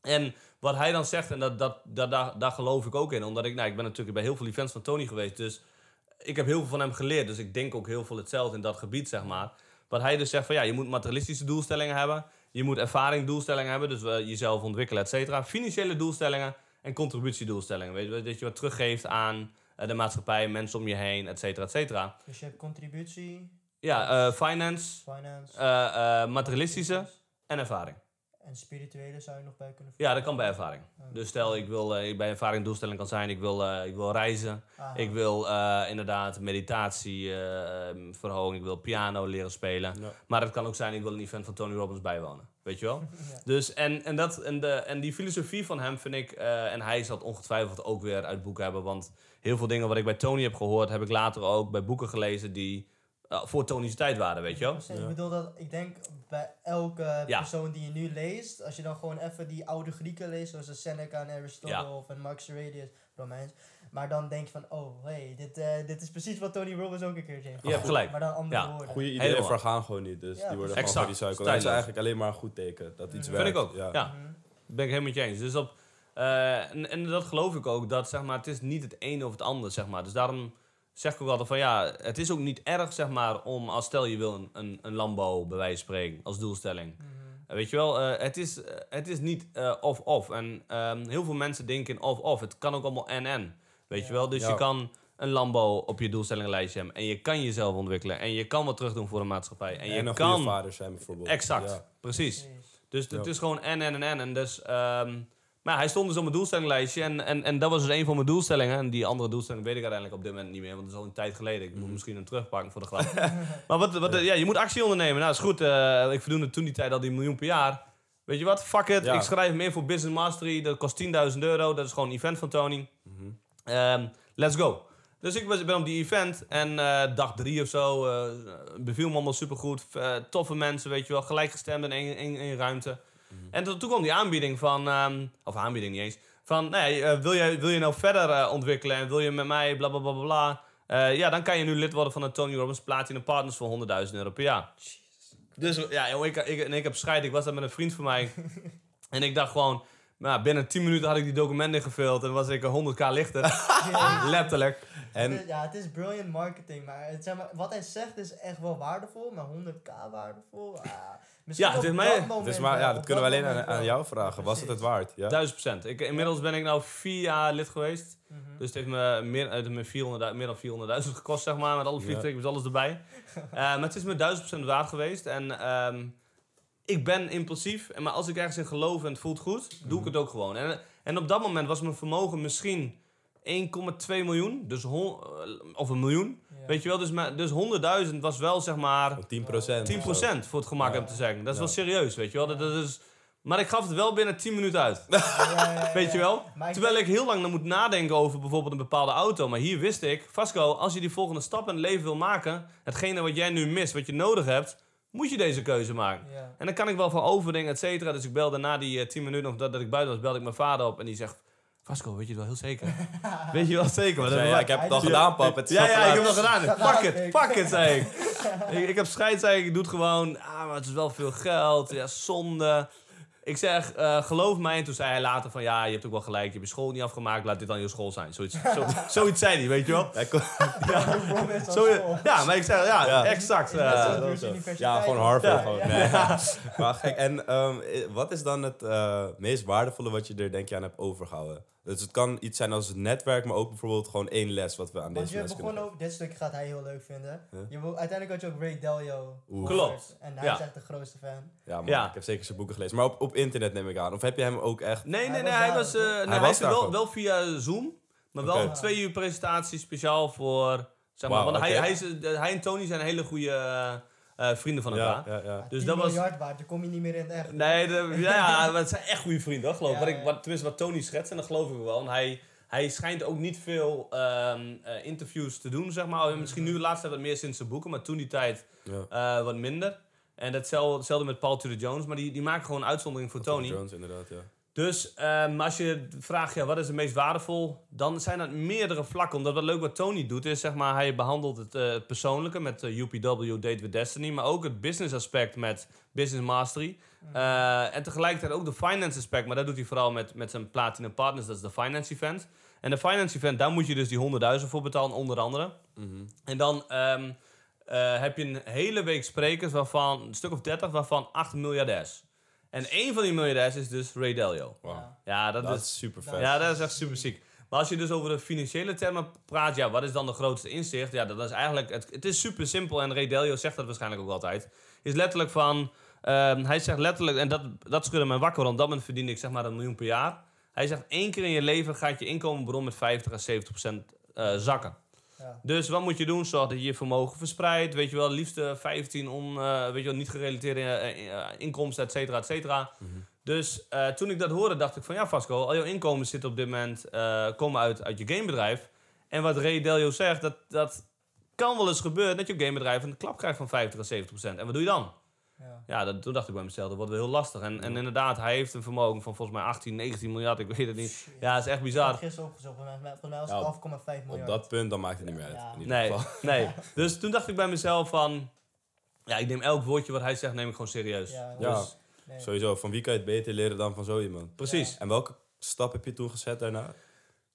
En wat hij dan zegt, en dat, dat, dat, daar, daar geloof ik ook in. Omdat ik, nou, ik ben natuurlijk bij heel veel events van Tony geweest. Dus ik heb heel veel van hem geleerd. Dus ik denk ook heel veel hetzelfde in dat gebied, zeg maar. Wat hij dus zegt van, ja, je moet materialistische doelstellingen hebben. Je moet ervaring doelstellingen hebben. Dus eh, jezelf ontwikkelen, et cetera. Financiële doelstellingen en contributiedoelstellingen. Weet je, dat je wat teruggeeft aan de maatschappij, mensen om je heen, et cetera, et cetera. Dus je hebt contributie, Ja, eh, finance, finance, eh, eh, materialistische en ervaring. en spirituele zou je nog bij kunnen Ja, dat kan bij ervaring. Dus stel, ik wil eh, bij ervaring doelstelling kan zijn, ik wil, eh, ik wil reizen. Aha. Ik wil eh, inderdaad meditatie eh, verhogen. Ik wil piano leren spelen. Ja. Maar het kan ook zijn, ik wil een event van Tony Robbins bijwonen. Weet je wel? (laughs) Ja. Dus, en, en, dat, en, de, en die filosofie van hem vind ik... eh, en hij zal het ongetwijfeld ook weer uit boeken hebben. Want heel veel dingen wat ik bij Tony heb gehoord... heb ik later ook bij boeken gelezen die eh, voor Tony's tijd waren. Weet je wel? Dus Ik bedoel dat, ik denk bij elke Ja. persoon die je nu leest, als je dan gewoon even die oude Grieken leest, zoals de Seneca en Aristotle en Marcus Aurelius, Romeins, maar dan denk je van, oh, hey, dit, eh, dit is precies wat Tony Robbins ook een keertje heeft Je hebt gezegd, gelijk. Maar dan andere Ja. woorden. Goede ideeën Helemaal. vergaan gewoon niet. Dus Ja, die worden exact. gewoon die suiker. Dat is eigenlijk alleen maar een goed teken. Dat iets Vind werkt. Vind ik ook. Ja. Ja. Mhm. ben ik helemaal met je eens. Dus op, eh, en, en dat geloof ik ook, dat zeg maar, het is niet het een of het ander, zeg maar. Dus daarom zeg ik ook altijd van, ja, het is ook niet erg, zeg maar, om, als stel je wil een, een, een Lambo, bij wijze van spreken, als doelstelling. Mhm. Weet je wel, eh, het, is, eh, het is niet eh, of-of. en ehm, heel veel mensen denken in of-of. Het kan ook allemaal en-en. Weet Ja. je wel, dus Ja. je kan een Lambo op je doelstellingenlijstje hebben. En je kan jezelf ontwikkelen. En je kan wat terug doen voor de maatschappij. En, En, je een kan... vader zijn bijvoorbeeld. Exact, Ja. precies. Dus het Ja. is gewoon en, en, en, en. En dus, ehm, maar hij stond dus op mijn doelstellinglijstje. En, en, en dat was dus een van mijn doelstellingen. En die andere doelstelling weet ik uiteindelijk op dit moment niet meer. Want dat is al een tijd geleden. Ik moet misschien hem terugpakken voor de grap. (laughs) maar wat, wat, ja, je moet actie ondernemen. Nou, is goed. eh, ik verdoende toen die tijd al die miljoen per jaar. Weet je wat? Fuck it. Ja. Ik schrijf me in voor Business Mastery. Dat kost 10.000 euro. Dat is gewoon een event van Tony. Mhm. Ehm, let's go. Dus ik was, ben op die event en eh, dag drie of zo eh, beviel me allemaal supergoed. Eh, toffe mensen, weet je wel, gelijkgestemd in één, één, één ruimte. En toen, toen kwam die aanbieding van, ehm, of aanbieding niet eens, van nee, eh, wil, je, wil je nou verder eh, ontwikkelen en wil je met mij bla bla bla bla bla. Eh, ja, dan kan je nu lid worden van de Tony Robbins Platinum Partners voor 100.000 euro per jaar. Dus ja, joh, ik, ik, en ik heb scheid. Ik was daar met een vriend van mij. (laughs) en ik dacht gewoon, nou, binnen 10 minuten had ik die documenten ingevuld. En was ik een 100k lichter. (laughs) Letterlijk. En ja, het is brilliant marketing, maar, het, zeg maar wat hij zegt is echt wel waardevol, maar 100k waardevol? Ah, misschien Ja, het op is mij- dat dus maar, ja, dat kunnen we alleen aan, jou vragen. Was het het waard? Ja? Duizend procent. Ik, inmiddels ben ik nou vier jaar lid geweest. Mhm. Dus het heeft me meer, het heeft me 400, meer dan 400.000 gekost, zeg maar. Met alle vliegtuigjes, alles erbij. (laughs) Eh, maar het is me duizend procent waard geweest. En ehm, ik ben impulsief. En Maar als ik ergens in geloof en het voelt goed, doe ik het ook gewoon. En, en op dat moment was mijn vermogen misschien 1,2 miljoen. Dus hon- eh, of een miljoen. Ja. Weet je wel? Dus, maar- dus 100.000 was wel, zeg maar... Van 10 procent. 10% voor het gemak Ja. heb te zeggen. Dat is Ja. wel serieus, weet je wel. Dat, dat is, maar ik gaf het wel binnen 10 minuten uit. (laughs) Ja, ja, ja, Weet je wel? Ik Terwijl ik heel lang dan moet nadenken over bijvoorbeeld een bepaalde auto. Maar hier wist ik, Vasco, als je die volgende stap in het leven wil maken, hetgene wat jij nu mist, wat je nodig hebt, moet je deze keuze maken. Ja. En dan kan ik wel van overdenken, et cetera. Dus ik belde na die eh, 10 minuten of dat, dat ik buiten was, belde ik mijn vader op en die zegt, Vasco, weet je het wel heel zeker? (laughs) weet je wel zeker? Maar Ja, ja, ik heb het al Ja. gedaan, pap. Het is ja, ja, ik heb het al gedaan. Ja, Fuck it, ik- fuck it, zei ik. (laughs) ik. Ik heb scheid, zei ik, ik doe het gewoon. Ah, maar het is wel veel geld. Ja, zonde. Ik zeg, eh, geloof mij. En toen zei hij later van, ja, je hebt ook wel gelijk. Je hebt je school niet afgemaakt. Laat dit dan je school zijn. Zoiets, zo, (laughs) zoiets zei hij, weet je wel. Dat Zo, ja, maar ik zeg, ja, Ja. exact. Eh, Ja, gewoon Harvard. Ja. Gewoon. Nee. maar gek. En ehm, wat is dan het eh, meest waardevolle wat je er denk je aan hebt overgehouden? Dus het kan iets zijn als het netwerk, maar ook bijvoorbeeld gewoon één les wat we aan Want deze je begon kunnen over, dit stuk gaat hij heel leuk vinden. Huh? Je uiteindelijk had je ook Ray Dalio. Klopt. En hij Ja. is echt de grootste fan. Ja, man, Ja. ik heb zeker zijn boeken gelezen. Maar op, op internet neem ik aan. Of heb je hem ook echt... Nee, nee, Hij was Hij was, eh, ook. nee, Hij hij was is daar wel, via Zoom. Maar wel een twee uur presentatie speciaal voor... Zeg maar, want hij, hij, is, eh, hij en Tony zijn hele goede eh, vrienden van elkaar. Ja, ja, ja. Dus dat was- miljard waard, kom je niet meer in het echt. Nee, de, (laughs) ja, maar het zijn echt goede vrienden, geloof ik. Ja, Wat ik wat, tenminste, wat Tony schetst, en dat geloof ik wel. En hij, hij schijnt ook niet veel ehm, eh, interviews te doen, zeg maar. Misschien nu de laatste tijd wat meer sinds zijn boeken, maar toen die tijd ja. eh, wat minder. En datzelfde, hetzelfde met Paul Tudor Jones, maar die, die maken gewoon een uitzondering voor Tony. Jones, inderdaad, ja. Dus ehm, als je vraagt, ja, wat is het meest waardevol? Dan zijn dat meerdere vlakken. Omdat wat leuk wat Tony doet, is zeg maar, hij behandelt het, eh, het persoonlijke met eh, UPW, Date with Destiny. Maar ook het business aspect met Business Mastery. Eh, en tegelijkertijd ook de finance aspect. Maar dat doet hij vooral met, met zijn Platinum Partners, dat is de finance event. En de finance event, daar moet je dus die 100.000 voor betalen, onder andere. Mhm. En dan ehm, eh, heb je een hele week sprekers, waarvan een stuk of 30, waarvan 8 miljardairs. En één van die miljardairs is dus Ray Dalio. Ja. Dat, Dat is, super vet. ja, dat is echt super ziek. Maar als je dus over de financiële termen praat, ja, wat is dan de grootste inzicht? Ja, dat is eigenlijk, het, het is super simpel en Ray Dalio zegt dat waarschijnlijk ook altijd. Is letterlijk van, ehm, hij zegt letterlijk, en dat, dat schudde mij wakker, want op dat moment verdiende ik zeg maar een miljoen per jaar. Hij zegt, één keer in je leven gaat je inkomenbron met 50 à 70 procent eh, zakken. Ja. Dus wat moet je doen? Zorg dat je je vermogen verspreidt. Weet je wel, liefst eh, 15 on, eh, weet je wel, niet gerelateerde eh, eh, inkomsten, et cetera, et cetera. Mhm. Dus eh, toen ik dat hoorde, dacht ik van ja, Vasco, al jouw inkomsten zitten op dit moment eh, komen uit, uit je gamebedrijf. En wat Ray Dalio zegt, dat, dat kan wel eens gebeuren dat je gamebedrijf een klap krijgt van 50 à 70 procent. En wat doe je dan? Ja. Ja, dat, toen dacht ik bij mezelf, dat wordt wel heel lastig. En, en inderdaad, hij heeft een vermogen van volgens mij 18, 19 miljard, ik weet het niet. Ja, dat is echt Ik bizar. heb gisteren opgezocht, volgens mij, was het 12,5 Op miljard. dat punt, dan maakt het niet meer uit. Ja. In ieder Nee, geval. nee. (laughs) Dus toen dacht ik bij mezelf van... Ja, ik neem elk woordje wat hij zegt, neem ik gewoon serieus. Ja, Ja. Dus, Nee. Sowieso, van wie kan je het beter leren dan van zo iemand? precies. En welke stap heb je toen gezet daarna?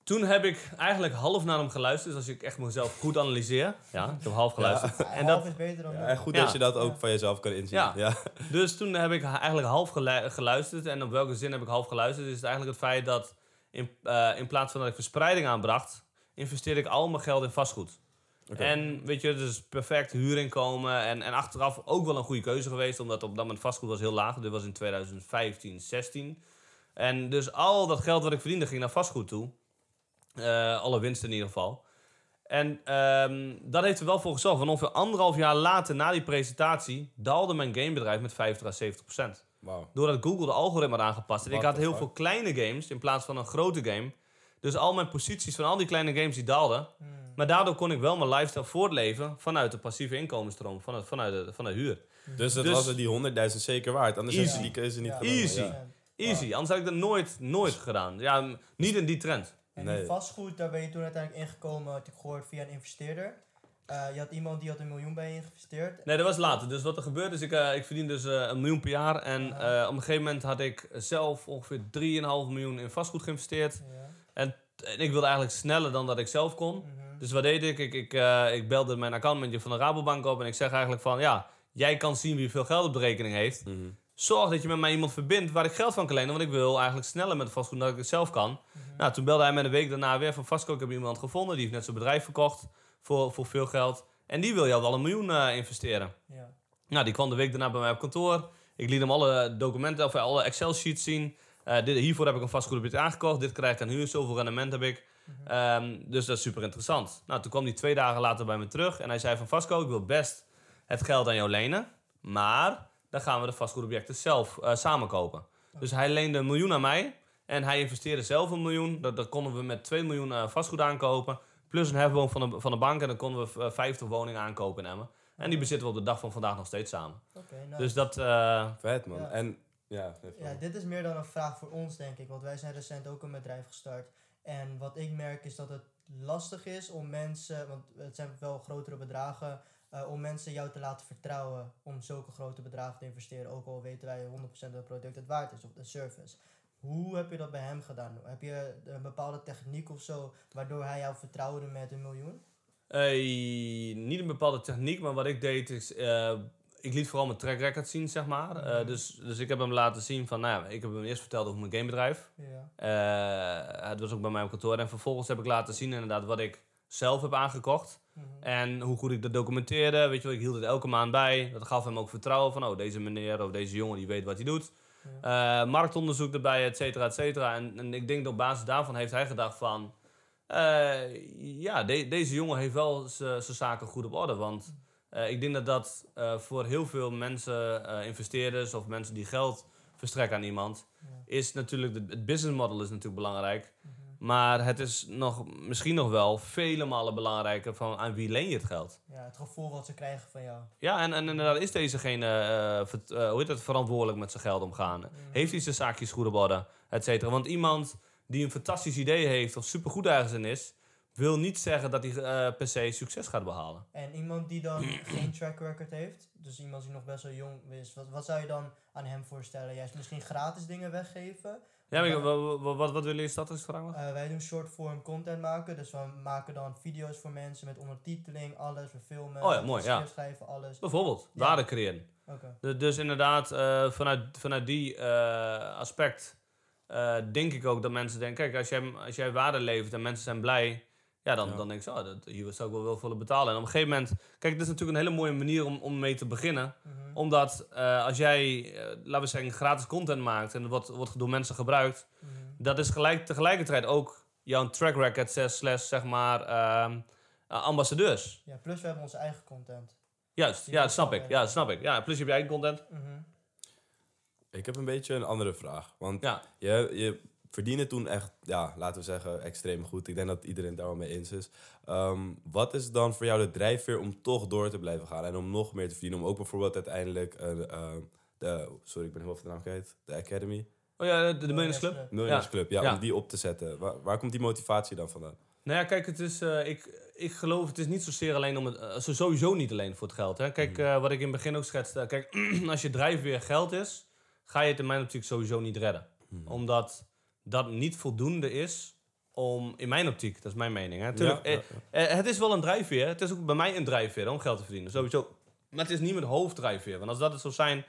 Toen heb ik eigenlijk half naar hem geluisterd. Dus als ik echt mezelf goed analyseer. Ja, ik heb half geluisterd. Ja, (laughs) En half dat, is beter dan Ja, en goed Ja. dat je dat ook Ja. van jezelf kan inzien. Ja. Ja. dus toen heb ik eigenlijk half gelu- geluisterd. En op welke zin heb ik half geluisterd? Is het eigenlijk het feit dat in, eh, in plaats van dat ik verspreiding aanbracht... investeerde ik al mijn geld in vastgoed. Oké. En weet je, dus perfect huurinkomen. En, en achteraf ook wel een goede keuze geweest. Omdat op dat moment vastgoed was heel laag. Dit was in 2015, 16. En dus al dat geld wat ik verdiende ging naar vastgoed toe. Eh, alle winst in ieder geval. En ehm, dat heeft er wel voor gezorgd. Want ongeveer anderhalf jaar later, na die presentatie, daalde mijn gamebedrijf met 50 à 70 procent. Wauw. Doordat Google de algoritme had aangepast. En ik had heel fuck? veel kleine games in plaats van een grote game. Dus al mijn posities van al die kleine games die daalden. Hmm. Maar daardoor kon ik wel mijn lifestyle voortleven vanuit de passieve inkomensstroom, vanuit, vanuit, de, vanuit de huur. Dus het Dus- was er die 100.000 zeker waard. Anders Easy. had je die keuze niet Ja. Easy. Ja. Easy, anders had ik dat nooit, nooit gedaan. Ja, niet in die trend. En Nee. die vastgoed, daar ben je toen uiteindelijk ingekomen, had ik gehoord, via een investeerder. Eh, je had iemand die had een miljoen bij je geïnvesteerd. Nee, dat was later. Dus wat er gebeurde is, ik, eh, ik verdien dus eh, een miljoen per jaar. En Ja. eh, op een gegeven moment had ik zelf ongeveer 3,5 miljoen in vastgoed geïnvesteerd. Ja. En ik wilde eigenlijk sneller dan dat ik zelf kon. Mhm. Dus wat deed ik? Ik, ik, eh, ik belde mijn accountmanager van de Rabobank op en ik zeg eigenlijk van... Ja, jij kan zien wie veel geld op de rekening heeft. Mhm. Zorg dat je met mij iemand verbindt waar ik geld van kan lenen. Want ik wil eigenlijk sneller met vastgoed dan ik het zelf kan. Nou, toen belde hij me een week daarna weer van vastgoed. Ik heb iemand gevonden. Die heeft net zijn bedrijf verkocht voor, voor veel geld. En die wil jou wel een miljoen eh, investeren. Ja. Nou, die kwam de week daarna bij mij op kantoor. Ik liet hem alle documenten, of alle Excel-sheets zien. Eh, dit, hiervoor heb ik een vastgoedgebied aangekocht. Dit krijg ik aan huur, zoveel rendement heb ik. Ehm, dus dat is super interessant. Nou, toen kwam hij twee dagen later bij me terug. En hij zei van Vasco, ik wil best het geld aan jou lenen. Maar dan gaan we de vastgoedobjecten zelf eh samen kopen. Dus hij leende een miljoen aan mij. En hij investeerde zelf een miljoen. Dat, dat konden we met 2 miljoen eh, vastgoed aankopen. Plus een hefboom van de, van de bank. En dan konden we eh, 50 woningen aankopen in Emmen. En die bezitten we op de dag van vandaag nog steeds samen. Oké, Dus dat... eh, Vet man. Ja. En ja, Ja, dit is meer dan een vraag voor ons, denk ik. Want wij zijn recent ook een bedrijf gestart. En wat ik merk is dat het lastig is om mensen, want het zijn wel grotere bedragen, eh, om mensen jou te laten vertrouwen om zulke grote bedragen te investeren. Ook al weten wij 100% dat het product het waard is of de service. Hoe heb je dat bij hem gedaan? Heb je een bepaalde techniek of zo waardoor hij jou vertrouwde met een miljoen? Eh, niet een bepaalde techniek, maar wat ik deed is... eh, ik liet vooral mijn track record zien, zeg maar. Mhm. dus, dus ik heb hem laten zien van... Nou ja, ik heb hem eerst verteld over mijn gamebedrijf. Ja. Het was ook bij mij op kantoor. En vervolgens heb ik laten zien inderdaad wat ik zelf heb aangekocht. Mhm. En hoe goed ik dat documenteerde. Weet je wel, ik hield het elke maand bij. Dat gaf hem ook vertrouwen van... Oh, deze meneer of deze jongen die weet wat hij doet. Eh, marktonderzoek erbij, et cetera, et cetera. En, en ik denk dat op basis daarvan heeft hij gedacht van... eh, ja, de- deze jongen heeft wel zijn zaken goed op orde. Want eh, ik denk dat dat voor heel veel mensen, investeerders of mensen die geld verstrekken aan iemand... Ja. is natuurlijk, de- het business model is natuurlijk belangrijk. Mhm. Maar het is nog, misschien nog wel vele malen belangrijker van aan wie leen je het geld. ja, het gevoel wat ze krijgen van jou. Ja, en, en inderdaad is dezegene eh, eh, hoe heet het, verantwoordelijk met zijn geld omgaan. Heeft hij zijn zaakjes goed op orde, et cetera. Want iemand die een fantastisch idee heeft of supergoed ergens in is... wil niet zeggen dat hij eh, per se succes gaat behalen. En iemand die dan (clears throat) geen track record heeft, dus iemand die nog best wel jong is, wat, wat zou je dan aan hem voorstellen? Juist misschien gratis dingen weggeven? Ja, maar ik- wa- wa- wat, wat, willen jullie dat als vraag? Eh, wij doen short form content maken, dus we maken dan video's voor mensen met ondertiteling, alles, we filmen, Oh ja, mooi, ja. script schrijven, alles. Bijvoorbeeld, Ja. waarde creëren. Dus inderdaad, eh, vanuit, vanuit die eh, aspect eh, denk ik ook dat mensen denken... Kijk, als jij, als jij waarde levert en mensen zijn blij... Ja, dan, Ja. dan denk ik zo, oh, dat, hier zou ik wel wel voor betalen. En op een gegeven moment... Kijk, dit is natuurlijk een hele mooie manier om, om mee te beginnen. Mhm. Omdat eh, als jij, eh, laten we zeggen, gratis content maakt... en wordt, wordt door mensen gebruikt... Mhm. dat is gelijk, tegelijkertijd ook jouw track record slash, slash zeg maar, ehm, eh, ambassadeurs. Ja, plus we hebben onze eigen content. Juist, Die ja, dat snap ik. Ja, snap ik. Ja, plus je hebt je eigen content. Mhm. Ik heb een beetje een andere vraag. Want Ja. je, je verdiende toen echt, ja, laten we zeggen, extreem goed. Ik denk dat iedereen het daar wel mee eens is. Ehm, wat is dan voor jou de drijfveer om toch door te blijven gaan en om nog meer te verdienen? Om ook bijvoorbeeld uiteindelijk eh, eh, de, sorry, ik ben heel veel de naam kwijt, de Academy, Oh ja, de, de Millionaires Club. Millionaires Club, ja, Ja. om die op te zetten. Waar, waar komt die motivatie dan vandaan? Nou ja, kijk, het is, eh, ik, ik geloof, het is niet zozeer alleen om het, zo- sowieso niet alleen voor het geld. Hè. Kijk, Mhm. eh, wat ik in het begin ook schetste, kijk, (clears throat) als je drijfveer geld is, ga je het in mijn optiek sowieso niet redden. Mhm. Omdat dat niet voldoende is om, in mijn optiek, dat is mijn mening. Hè. Tuurlijk, Ja, ja, eh, eh, het is wel een drijfveer, het is ook bij mij een drijfveer om geld te verdienen, sowieso. Maar het is niet mijn hoofddrijfveer, want als dat het zou zijn,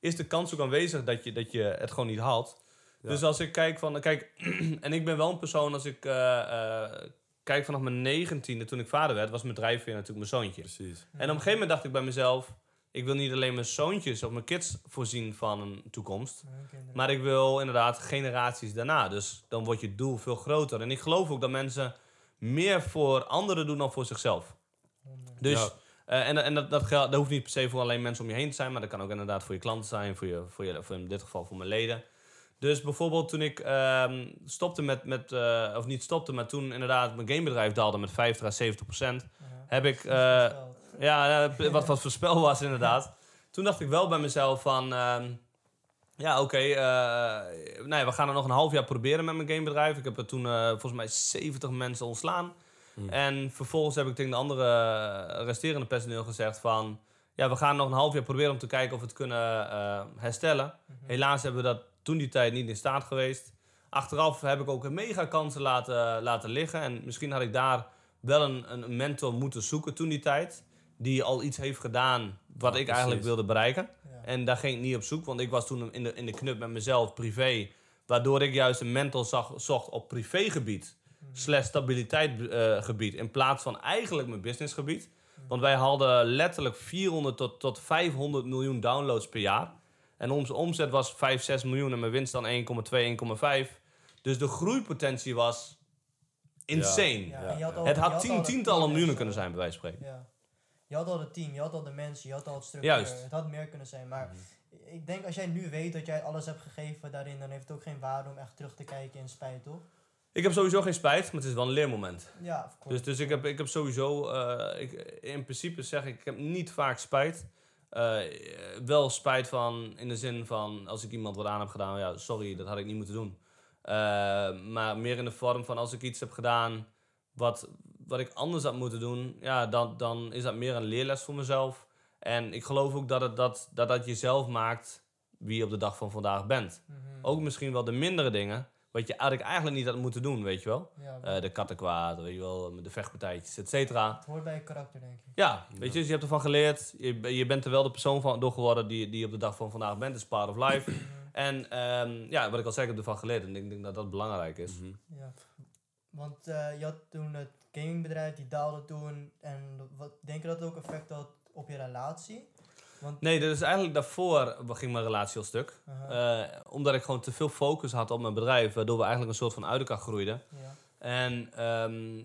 is de kans ook aanwezig dat je, dat je het gewoon niet haalt. Dus als ik kijk van, kijk, (clears throat) en ik ben wel een persoon als ik, eh, eh, kijk, vanaf mijn negentiende, toen ik vader werd, was mijn drijfveer natuurlijk mijn zoontje. Precies. En op een gegeven moment dacht ik bij mezelf, ik wil niet alleen mijn zoontjes of mijn kids voorzien van een toekomst. Maar ik wil inderdaad generaties daarna. Dus dan wordt je doel veel groter. En ik geloof ook dat mensen meer voor anderen doen dan voor zichzelf. Dus, Ja. eh, en, en dat, dat, geldt, dat hoeft niet per se voor alleen mensen om je heen te zijn, maar dat kan ook inderdaad voor je klanten zijn, voor je, voor je, voor in dit geval voor mijn leden. Dus bijvoorbeeld toen ik ehm, stopte met, met eh, of niet stopte, maar toen inderdaad mijn gamebedrijf daalde met 50 à 70 procent, Ja. heb ik, (laughs) Ja, wat wat voorspel was inderdaad. Toen dacht ik wel bij mezelf van... ehm, ja, oké. eh, ja, we gaan er nog een half jaar proberen met mijn gamebedrijf. Ik heb er toen eh, volgens mij 70 mensen ontslaan. Hmm. En vervolgens heb ik tegen de andere resterende personeel gezegd van... Ja, we gaan nog een half jaar proberen om te kijken of we het kunnen eh, herstellen. Mhm. Helaas hebben we dat toen die tijd niet in staat geweest. Achteraf heb ik ook een mega kansen laten, laten liggen. En misschien had ik daar wel een, een mentor moeten zoeken toen die tijd. Die al iets heeft gedaan wat Ja, ik eigenlijk precies. wilde bereiken. Ja. En daar ging ik niet op zoek, want ik was toen in de, in de knup met mezelf privé. Waardoor ik juist een mentor zag, zocht op privégebied. Mhm. Slash stabiliteitsgebied. in plaats van eigenlijk mijn businessgebied. Want wij hadden letterlijk 400 tot, tot 500 miljoen downloads per jaar. En onze omzet was 5, 6 miljoen en mijn winst dan 1,2, 1,5. Dus de groeipotentie was insane. Ja, Het had tien, tientallen miljoenen en kunnen zijn, bij wijze van spreken. Ja. Je had al het team, je had al de mensen, je had al het structuur. Juist. Het had meer kunnen zijn. Maar Mhm. ik denk als jij nu weet dat jij alles hebt gegeven daarin, dan heeft het ook geen waarde om echt terug te kijken in spijt, toch? Ik heb sowieso geen spijt, maar het is wel een leermoment. Ja, of course. Dus, dus ik, heb, ik heb sowieso, eh, ik, in principe zeg ik, ik heb niet vaak spijt. Eh, wel spijt van, in de zin van, als ik iemand wat aan heb gedaan, ja, sorry, dat had ik niet moeten doen. Eh, maar meer in de vorm van, als ik iets heb gedaan wat, wat ik anders had moeten doen, ja, dan, dan is dat meer een leerles voor mezelf. En ik geloof ook dat het, dat, dat, dat jezelf maakt wie je op de dag van vandaag bent. Mhm. Ook misschien wel de mindere dingen, wat je eigenlijk, eigenlijk niet had moeten doen, weet je wel. Ja, Eh, de kattenkwaad, weet je wel, de vechtpartijtjes, et cetera. het hoort bij je karakter, denk ik. Ja, weet je, dus je hebt ervan geleerd. Je, je bent er wel de persoon van door geworden die, die je op de dag van vandaag bent. Dat is part of life. en ehm, ja, wat ik al zei, ik heb ervan geleerd. En ik denk dat dat belangrijk is. Mhm. Ja. Want eh, je had toen het gamingbedrijf, die daalde toen. En wat, denk je dat het ook effect had op je relatie? Want, Nee, dus eigenlijk daarvoor ging mijn relatie al stuk. Eh, omdat ik gewoon te veel focus had op mijn bedrijf. Waardoor we eigenlijk een soort van uit elkaar groeiden. ja. En, ehm,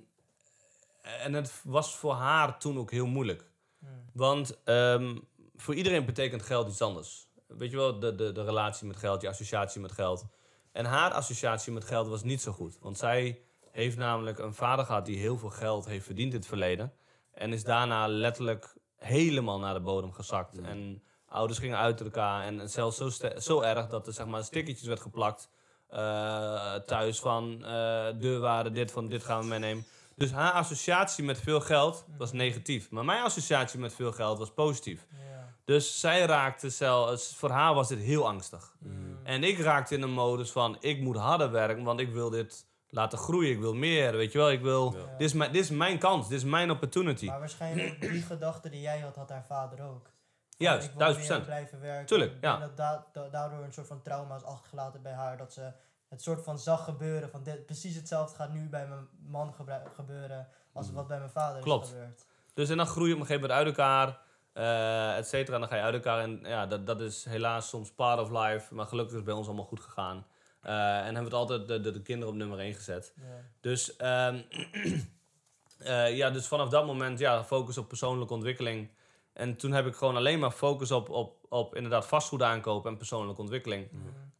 en het was voor haar toen ook heel moeilijk. Hmm. Want ehm, voor iedereen betekent geld iets anders. Weet je wel, de, de, de relatie met geld, je associatie met geld. En haar associatie met geld was niet zo goed. Want zij heeft namelijk een vader gehad die heel veel geld heeft verdiend in het verleden. En is daarna letterlijk helemaal naar de bodem gezakt. En ouders gingen uit elkaar. En zelfs zo, zo erg dat er zeg maar stickertjes werd geplakt eh, thuis van eh deurwaarde, dit van dit gaan we meenemen. Dus haar associatie met veel geld was negatief. Maar mijn associatie met veel geld was positief. Ja. Dus zij raakte zelfs, voor haar was dit heel angstig. Hmm. En ik raakte in een modus van, ik moet harder werken, want ik wil dit laten groeien. Ik wil meer, weet je wel. Ik wil, Ja. dit, is mijn, dit is mijn kans, dit is mijn opportunity. Maar waarschijnlijk die (clears throat) gedachte die jij had, had haar vader ook. Van, Juist, ik wil duizend meer procent. blijven werken. Tuurlijk, ja. dat da- da- daardoor een soort van trauma is achtergelaten bij haar. Dat ze het soort van zag gebeuren. Van dit, precies hetzelfde gaat nu bij mijn man gebeuren. Als wat bij mijn vader Klopt. is gebeurd. Dus en dan groei je op een gegeven moment uit elkaar, eh et cetera. En dan ga je uit elkaar. En ja, dat, dat is helaas soms part of life. Maar gelukkig is het bij ons allemaal goed gegaan. Eh, en hebben we het altijd de, de, de kinderen op nummer 1 gezet. Ja. Dus, ehm, (clears throat) eh, ja, dus vanaf dat moment ja, focus op persoonlijke ontwikkeling. En toen heb ik gewoon alleen maar focus op, op, op inderdaad vastgoed aankopen en persoonlijke ontwikkeling.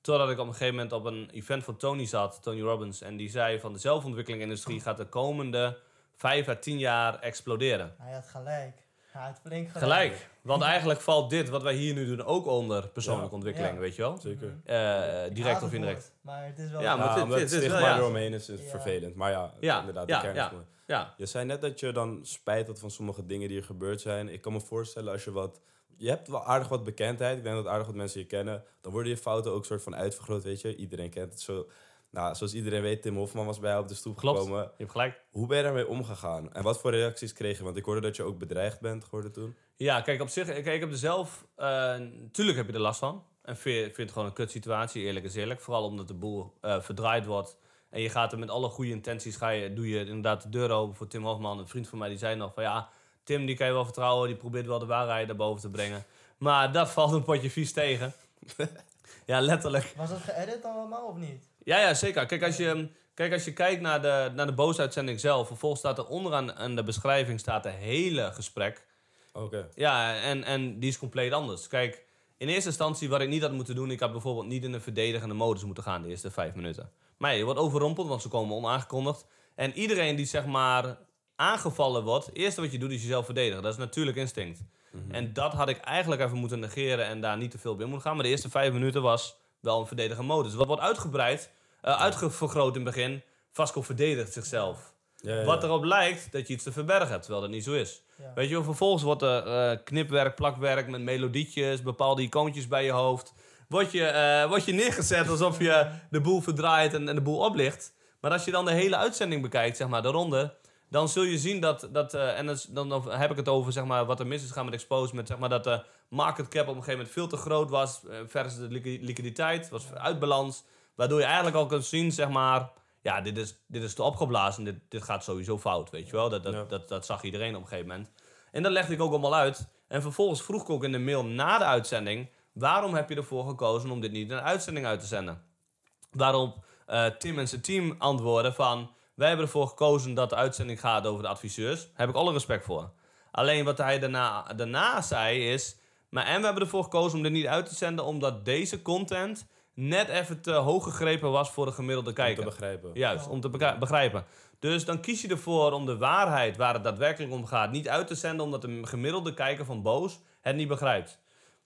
Totdat ik op een gegeven moment op een event van Tony zat, Tony Robbins. En die zei van de zelfontwikkelingindustrie gaat de komende vijf à tien jaar exploderen. Hij had gelijk. Had flink gelijk. Gelijk. Want eigenlijk valt dit wat wij hier nu doen ook onder persoonlijke Ja. ontwikkeling, Ja. weet je wel? Zeker. Eh, direct of indirect. het Maar het is wel Ja, maar Ja, het- omdat het het is ja. eromheen is, is Ja. vervelend. Maar ja, Ja, inderdaad, ja, de kern ja. is. Ja, Je zei net dat je dan spijt had van sommige dingen die er gebeurd zijn. Ik kan me voorstellen als je wat... Je hebt wel aardig wat bekendheid. Ik denk dat aardig wat mensen je kennen. Dan worden je fouten ook soort van uitvergroot, weet je. Iedereen kent het zo. Nou, zoals iedereen weet, Tim Hofman was bij jou op de stoep Klopt. gekomen. je hebt gelijk. Hoe ben je daarmee omgegaan? En wat voor reacties kreeg je? Want ik hoorde dat je ook bedreigd bent geworden toen. Ja, kijk, op zich, kijk, ik heb er zelf, eh tuurlijk heb je er last van. En vind, vind het gewoon een kut situatie, eerlijk is eerlijk. Vooral omdat de boel eh, verdraaid wordt. En je gaat er met alle goede intenties, ga je, doe je inderdaad de deur open voor Tim Hofman. Een vriend van mij die zei nog van ja, Tim die kan je wel vertrouwen, die probeert wel de waarheid naar boven te brengen. Maar dat (laughs) valt een potje vies tegen. (laughs) ja, letterlijk. Was dat geëdit dan allemaal of niet? Ja, ja, zeker. Kijk, als je, kijk, als je kijkt naar de, naar de boosuitzending zelf, vervolgens staat er onderaan in de beschrijving staat een hele gesprek. Oké. Ja, en, en die is compleet anders. Kijk, in eerste instantie wat ik niet had moeten doen, ik had bijvoorbeeld niet in een verdedigende modus moeten gaan de eerste vijf minuten. Maar je wordt overrompeld, want ze komen onaangekondigd. En iedereen die zeg maar aangevallen wordt, het eerste wat je doet is jezelf verdedigen. Dat is natuurlijk instinct. En dat had ik eigenlijk even moeten negeren en daar niet te veel bij moeten gaan. Maar de eerste vijf minuten was wel een verdedigende modus. Wat wordt uitgebreid, eh uitgevergroot in het begin. Vasco verdedigt zichzelf. Ja, ja, Wat erop lijkt dat je iets te verbergen hebt, terwijl dat niet zo is. Ja. Weet je wel, vervolgens wordt er eh, knipwerk, plakwerk met melodietjes, bepaalde icoontjes bij je hoofd. Word je, eh, word je neergezet alsof je de boel verdraait en, en de boel oplicht. Maar als je dan de hele uitzending bekijkt, zeg maar, de ronde, dan zul je zien dat, dat eh, en dat dan dan heb ik het over zeg maar, wat er mis is gaan met Expose, met zeg maar, dat de market cap op een gegeven moment veel te groot was versus de liqui- liquiditeit, was uit balans. Waardoor je eigenlijk al kunt zien, zeg maar, ja, dit is, dit is te opgeblazen, dit, dit gaat sowieso fout, weet je wel. Dat, dat, Ja. dat, dat zag iedereen op een gegeven moment. En dat legde ik ook allemaal uit. En vervolgens vroeg ik ook in de mail na de uitzending, waarom heb je ervoor gekozen om dit niet in een uitzending uit te zenden? Waarop eh, Tim en zijn team antwoorden van... Wij hebben ervoor gekozen dat de uitzending gaat over de adviseurs. Daar heb ik alle respect voor. Alleen wat hij daarna, daarna zei is... Maar en we hebben ervoor gekozen om dit niet uit te zenden... omdat deze content net even te hoog gegrepen was voor de gemiddelde Om te kijker. begrijpen. Juist, om te begrijpen. Dus dan kies je ervoor om de waarheid waar het daadwerkelijk om gaat niet uit te zenden... omdat de gemiddelde kijker van Boos het niet begrijpt.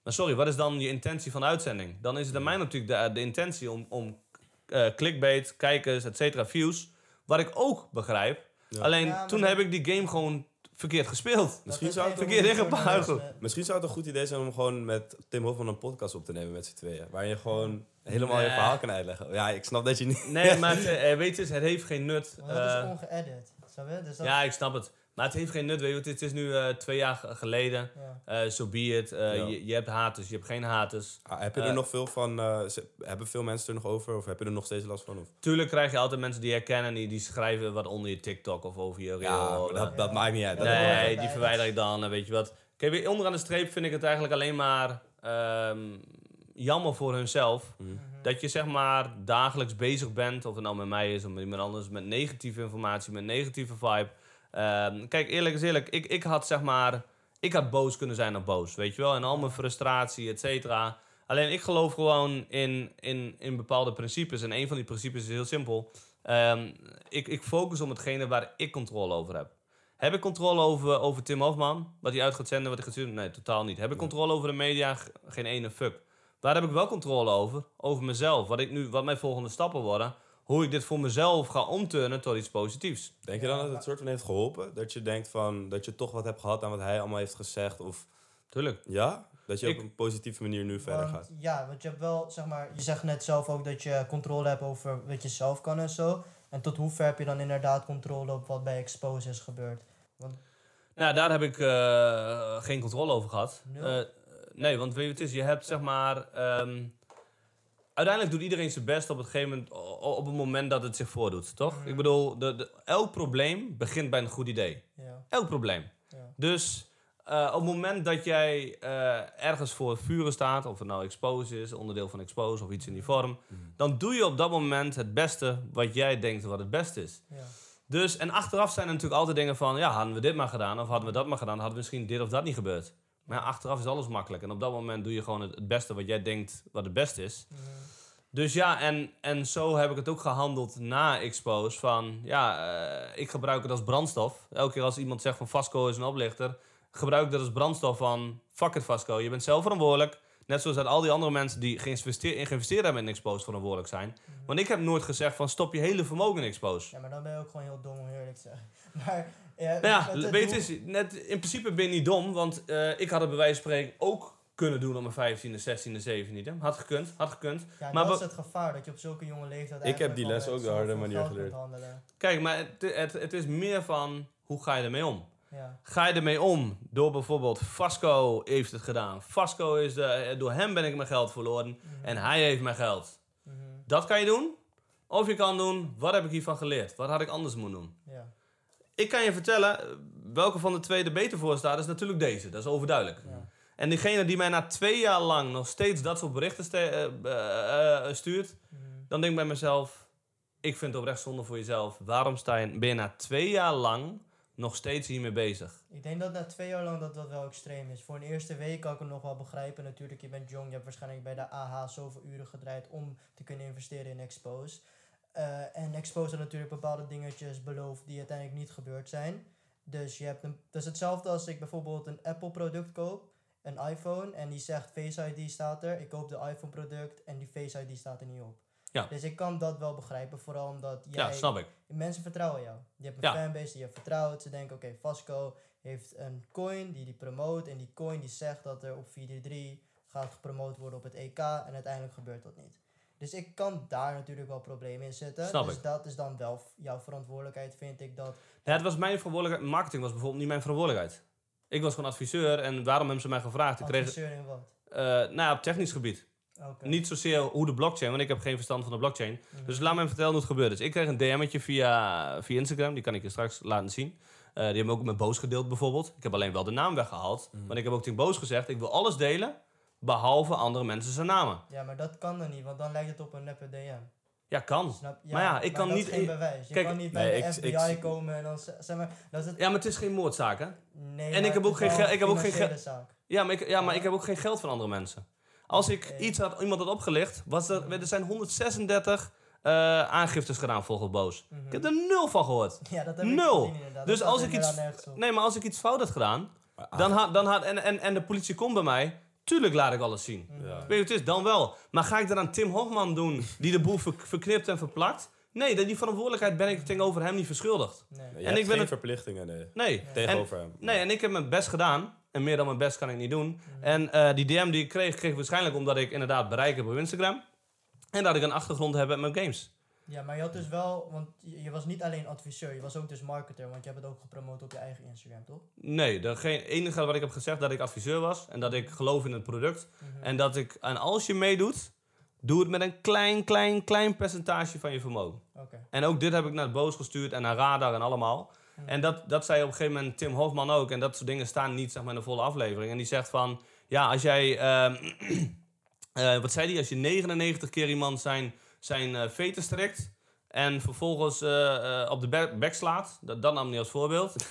Maar sorry, wat is dan je intentie van de uitzending? Dan is het aan mij natuurlijk de, de intentie om, om eh, clickbait, kijkers, et cetera, views... wat ik ook begrijp. Ja. Alleen Ja, toen heb ik die game gewoon verkeerd gespeeld. Misschien zou het verkeerd journalisme- Misschien zou het een goed idee zijn om gewoon met Tim Hofman een podcast op te nemen met z'n tweeën. Waar je gewoon helemaal je verhaal kan uitleggen. Ja, ik snap dat je niet... Nee, (laughs) maar het, eh, weet je, het heeft geen nut. Want dat Eh, is ongeëdit. Snap je? Dus dat, ja, ik snap het. Maar het heeft geen nut, weet je. Het is- Het is nu eh, twee jaar ge- geleden. ja. Eh so be it. Eh, Ja. je, je hebt haters, je hebt geen haters. Ah, heb je er nog veel van... eh, hebben veel mensen er nog over? Of heb je er nog steeds last van? Of? Tuurlijk krijg je altijd mensen die je herkennen, die, die schrijven wat onder je TikTok of over je reel. Ja, maar dat, dat Ja. maakt niet uit. Dat nee, die verwijder ik dan, en weet je wat. Kijk, weer onderaan de streep vind ik het eigenlijk alleen maar ehm, jammer voor hunzelf. Mhm. Dat je zeg maar dagelijks bezig bent, of het nou met mij is of met iemand anders, met negatieve informatie, met negatieve vibe. Ehm, kijk, eerlijk is eerlijk, ik, ik had zeg maar, ik had boos kunnen zijn op boos, weet je wel. En al mijn frustratie, et cetera. Alleen ik geloof gewoon in, in, in bepaalde principes. En een van die principes is heel simpel. Ehm, ik, ik focus op hetgene waar ik controle over heb. Heb ik controle over, over Tim Hofman? Wat hij uit gaat zenden, wat hij gaat sturen? Nee, totaal niet. Heb ik controle over de media? Geen ene fuck. Waar heb ik wel controle over? Over mezelf. Wat, ik nu, wat mijn volgende stappen worden. Hoe ik dit voor mezelf ga omturnen tot iets positiefs. Denk je dan dat het soort van heeft geholpen? Dat je denkt van... Dat je toch wat hebt gehad aan wat hij allemaal heeft gezegd? Of Tuurlijk. ja? Dat je Ik- op een positieve manier nu verder gaat? Ja, want je hebt wel, zeg maar, je zegt net zelf ook dat je controle hebt over wat je zelf kan en zo. En tot hoever heb je dan inderdaad controle op wat bij Expose is gebeurd? Want, Nou, daar heb ik eh, geen controle over gehad. Nul? Eh, nee, want weet je wat het is? Je hebt zeg maar... ehm, uiteindelijk doet iedereen zijn best op het, gegeven moment, op het moment dat het zich voordoet, toch? Mhm. Ik bedoel, de, de, elk probleem begint bij een goed idee. ja, Elk probleem. ja. Dus eh, op het moment dat jij eh, ergens voor vuren staat, of het nou Expose is, onderdeel van Expose of iets in die vorm, dan doe je op dat moment het beste wat jij denkt wat het beste is. ja. Dus, en achteraf zijn er natuurlijk altijd dingen van, ja, hadden we dit maar gedaan, of hadden we dat maar gedaan, hadden we misschien dit of dat niet gebeurd. Maar ja, achteraf is alles makkelijk. En op dat moment doe je gewoon het, het beste wat jij denkt wat het beste is. Mhm. Dus ja, en, en zo heb ik het ook gehandeld na Expose. Van ja, eh, ik gebruik het als brandstof. Elke keer als iemand zegt van Vasco is een oplichter, gebruik ik dat als brandstof van fuck it Vasco, je bent zelf verantwoordelijk. Net zoals dat al die andere mensen die geïnvesteerd, geïnvesteerd hebben in Expose verantwoordelijk zijn. Want ik heb nooit gezegd van stop je hele vermogen in Expose. Ja, maar dan ben je ook gewoon heel dom om eerlijk te zeggen. (laughs) Maar ja, Nou ja, weet je, is, net, in principe ben je niet dom, want eh, ik had het bij wijze van spreken ook kunnen doen op mijn 15e, 16e, 17e. Had gekund, had gekund. Ja, Maar dat is het gevaar, dat je op zulke jonge leeftijd Ik heb die eigenlijk les al ook met de harde manier geleerd. handelen. Kijk, maar het, het, het is meer van hoe ga je ermee om? Ja, Ga je ermee om door bijvoorbeeld Vasco heeft het gedaan. Vasco is de, door hem ben ik mijn geld verloren Mhm. en hij heeft mijn geld. Mhm. Dat kan je doen. Of je kan doen, wat heb ik hiervan geleerd? Wat had ik anders moeten doen? Ja. Ik kan je vertellen, welke van de twee er beter voor staat, is natuurlijk deze. Dat is overduidelijk. Ja. En diegene die mij na twee jaar lang nog steeds dat soort berichten eh, eh, eh, stuurt, Mhm. dan denk ik bij mezelf, ik vind het oprecht zonde voor jezelf. Waarom sta je, ben je na twee jaar lang nog steeds hiermee bezig? Ik denk dat na twee jaar lang dat dat wel extreem is. Voor een eerste week kan ik het nog wel begrijpen. Natuurlijk, je bent jong, je hebt waarschijnlijk bij de AH zoveel uren gedraaid om te kunnen investeren in Expose. Eh, en Expose had natuurlijk bepaalde dingetjes beloofd die uiteindelijk niet gebeurd zijn. Dus je hebt een, dat is hetzelfde als ik bijvoorbeeld een Apple product koop, een iPhone, en die zegt Face ID staat er. Ik koop de iPhone product en die Face ID staat er niet op. Ja. Dus ik kan dat wel begrijpen, vooral omdat jij... Ja, snap ik. Mensen vertrouwen jou. Je hebt een Ja. fanbase die je vertrouwt. Ze denken, oké, Vasco heeft een coin die die promoot. En die coin die zegt dat er op 433 gaat gepromoot worden op het EK. En uiteindelijk gebeurt dat niet. Dus ik kan daar natuurlijk wel problemen in zitten. Snap dus ik. dat is dan wel jouw verantwoordelijkheid, vind ik. Dat, Ja, het was mijn verantwoordelijkheid. Marketing was bijvoorbeeld niet mijn verantwoordelijkheid. Ik was gewoon adviseur en waarom hebben ze mij gevraagd? Ik kreeg, adviseur in wat. eh nou ja, op technisch gebied. Oké. Niet zozeer hoe de blockchain, want ik heb geen verstand van de blockchain. Mhm. Dus laat me vertellen hoe het gebeurd is. Ik kreeg een DM'tje via, via Instagram, die kan ik je straks laten zien. Eh, die hebben ook met Boos gedeeld bijvoorbeeld. Ik heb alleen wel de naam weggehaald. Mhm. Maar ik heb ook tegen Boos gezegd, ik wil alles delen, behalve andere mensen zijn namen. Ja, maar dat kan dan niet, want dan lijkt het op een neppe DM. Ja, kan. Snap? Ja, Maar ja, ik kan dat niet- is geen bewijs. Je Kijk, kan niet bij nee, de ik- FBI ik- komen en dan zeg maar, dat is het. Ja, maar het is geen moordzaak, hè? Nee, ik maar heb ook geen geld- ik heb ook geen zaak. Ja, maar ik, ja, maar ik heb ook geen geld van andere mensen. Als ik iets had, iemand had opgelicht, was er, er zijn 136 eh, aangiftes gedaan volgens Boos. Mhm. Ik heb er nul van gehoord. Ja, dat heb Nul. ik gezien. Dus Dat als ik iets-. Nee, maar als ik iets fout had gedaan, dan had, dan had, en, en, en de politie komt bij mij, tuurlijk laat ik alles zien. Ja. Weet je wat het is? Dan wel. Maar ga ik er aan Tim Hofman doen, die de boel ver- verknipt en verplakt? Nee, dat- die verantwoordelijkheid ben ik tegenover hem niet verschuldigd. Nee. Je En hebt ik ben geen het- verplichtingen nee, Nee. tegenover hem. Nee, en ik heb mijn best gedaan. En meer dan mijn best kan ik niet doen. Mhm. En eh, die DM die ik kreeg, kreeg ik waarschijnlijk omdat ik inderdaad bereik heb op Instagram. En dat ik een achtergrond heb met mijn games. Ja, maar je had dus wel, want je was niet alleen adviseur, je was ook dus marketer, want je hebt het ook gepromoot op je eigen Instagram, toch? Nee, de geen, enige wat ik heb gezegd dat ik adviseur was. En dat ik geloof in het product. Mhm. En dat ik, en als je meedoet, doe het met een klein, klein, klein percentage van je vermogen. Oké. En ook dit heb ik naar het Boos gestuurd en naar Radar en allemaal. Mhm. En dat, dat zei op een gegeven moment Tim Hofman ook. En dat soort dingen staan niet zeg maar, in de volle aflevering. En die zegt van, ja, als jij... ehm, (clears throat) eh, wat zei hij? Als je 99 keer iemand zijn, zijn eh vetus trekt... en vervolgens eh, eh, op de back slaat... Dat, dat nam hij als voorbeeld. (laughs)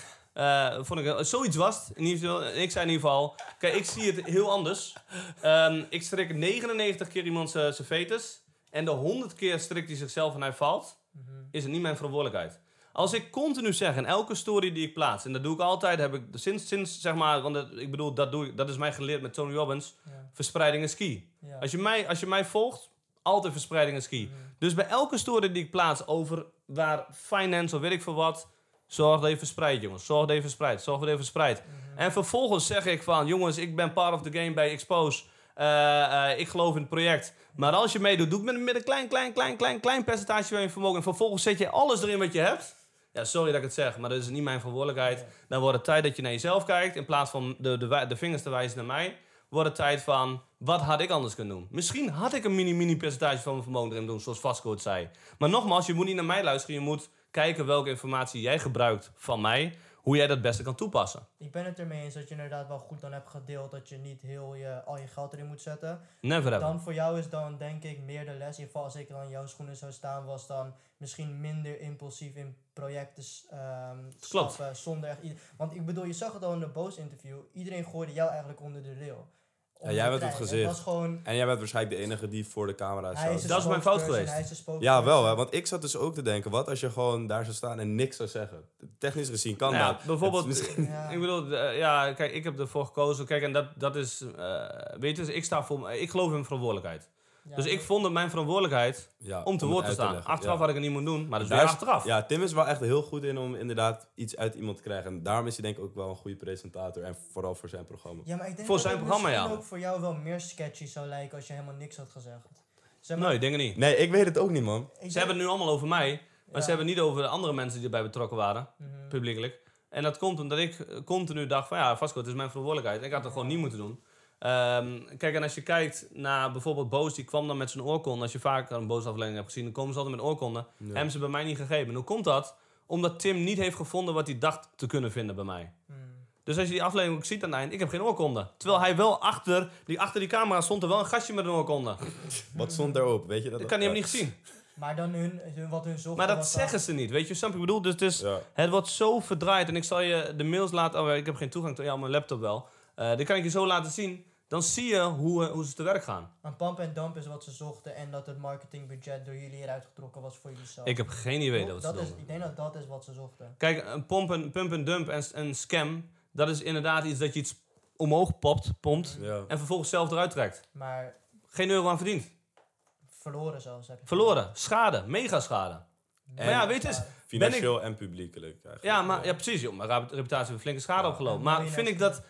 Vond ik, zoiets was het. In ieder geval, ik zei in ieder geval... Kijk, ik zie het heel anders. Ehm, ik strik 99 keer iemand zijn vetus... en de 100 keer strikt hij zichzelf en hij valt Mhm. is het niet mijn verantwoordelijkheid. Als ik continu zeg in elke story die ik plaats, en dat doe ik altijd, heb ik sinds, sinds zeg maar, want dat- ik bedoel, dat, doe ik, dat is mij geleerd met Tony Robbins, Ja. verspreiding is key. Ja. Als je mij, als je mij volgt, altijd verspreiding is key. Mhm. Dus bij elke story die ik plaats over waar finance of weet ik veel wat, zorg dat je verspreidt, jongens. Zorg dat je verspreidt, zorg dat je verspreidt. Mhm. En vervolgens zeg ik van, jongens, ik ben part of the game bij Expose. Eh, eh, ik geloof in het project. Maar als je meedoet, doe het met, met een klein, klein, klein, klein, klein percentage van je vermogen. En vervolgens zet je alles erin wat je hebt. Ja, sorry dat ik het zeg, maar dat is niet mijn verantwoordelijkheid. Dan wordt het tijd dat je naar jezelf kijkt. In plaats van de, de vingers te wijzen naar mij. Wordt het tijd van, wat had ik anders kunnen doen? Misschien had ik een mini, mini percentage van mijn vermogen erin doen, zoals Vasco het zei. Maar nogmaals, je moet niet naar mij luisteren. Je moet kijken welke informatie jij gebruikt van mij. Hoe jij dat het beste kan toepassen. Ik ben het ermee eens dat je inderdaad wel goed dan hebt gedeeld dat je niet heel je, al je geld erin moet zetten. Never ever. Dan voor jou is dan denk ik meer de les. In ieder geval als ik dan in jouw schoenen zou staan, was dan misschien minder impulsief in projecten Klopt. stappen. Zonder echt Want ik bedoel, je zag het al in de Boos interview. Iedereen gooide jou eigenlijk onder de rail. Onder jij bent het gezicht. was gewoon... En jij bent waarschijnlijk de enige die voor de camera staat. een Dat is mijn fout geweest. Ja, wel hè. Want ik zat dus ook te denken, wat als je gewoon daar zou staan en niks zou zeggen? Technisch gezien kan Nou ja, dat. bijvoorbeeld, misschien- Ja. ik bedoel, eh, ja, kijk, ik heb ervoor gekozen. Kijk, en dat, dat is, eh, weet je, ik sta voor, ik geloof in mijn verantwoordelijkheid. Ja, dus ik vond het mijn verantwoordelijkheid ja, om te het woord te staan. achteraf ja. had ik het niet moeten doen, maar dat is Daar weer achteraf. Ja, Tim is wel echt heel goed in om inderdaad iets uit iemand te krijgen. En daarom is hij denk ik ook wel een goede presentator. En vooral voor zijn programma. Ja, maar ik denk Voor dat zijn het programma, misschien ja. ook voor jou wel meer sketchy zou lijken als je helemaal niks had gezegd. Zeg maar, Nee, denk ik niet. Nee, ik weet het ook niet, man. ik Ze denk- hebben het nu allemaal over mij, maar Ja. ze hebben het niet over de andere mensen die erbij betrokken waren, Mhm. publiekelijk. En dat komt omdat ik continu dacht van, ja, Vasco, het is mijn verantwoordelijkheid. Ik had het gewoon niet moeten doen. Ehm, kijk, en als je kijkt naar bijvoorbeeld Boos, die kwam dan met zijn oorkonde. Als je vaak een Boos aflevering hebt gezien, dan komen ze altijd met oorkonden. Ja. Hebben ze bij mij niet gegeven. En hoe komt dat? Omdat Tim niet heeft gevonden wat hij dacht te kunnen vinden bij mij. Hmm. Dus als je die aflevering ook ziet aan het eind, ik heb geen oorkonde. Terwijl hij wel achter die, achter die camera stond er wel een gastje met een oorkonde. (laughs) Wat stond daarop? Weet je dat? Dat kan hij hem niet gezien. Maar dan hun, hun, wat hun zochten Maar dat dan- zeggen ze niet, weet je? Snap je wat ik bedoel? Dus Ja. het wordt zo verdraaid. En ik zal je de mails laten... Oh, ik heb geen toegang tot ja, mijn laptop wel. Eh die kan ik je zo laten zien. Dan zie je hoe, eh, hoe ze te werk gaan. Een pump en dump is wat ze zochten en dat het marketingbudget door jullie eruit getrokken was voor jullie zelf. Ik heb geen idee wat ze dat is. Ik denk dat dat is wat ze zochten. Kijk, een pomp en, pump en dump en, en scam... Dat is inderdaad iets dat je iets omhoog popt, pompt... Ja. en vervolgens zelf eruit trekt. Maar Geen euro aan verdiend. verloren zelfs heb je. Verloren. Schade. Mega schade. Nee, Maar ja, weet je eens, Financieel en publiekelijk eigenlijk. Ja, maar ja, precies. Joh, mijn rep- reputatie heeft flinke schade Ja. opgelopen. En Maar vind ik dat...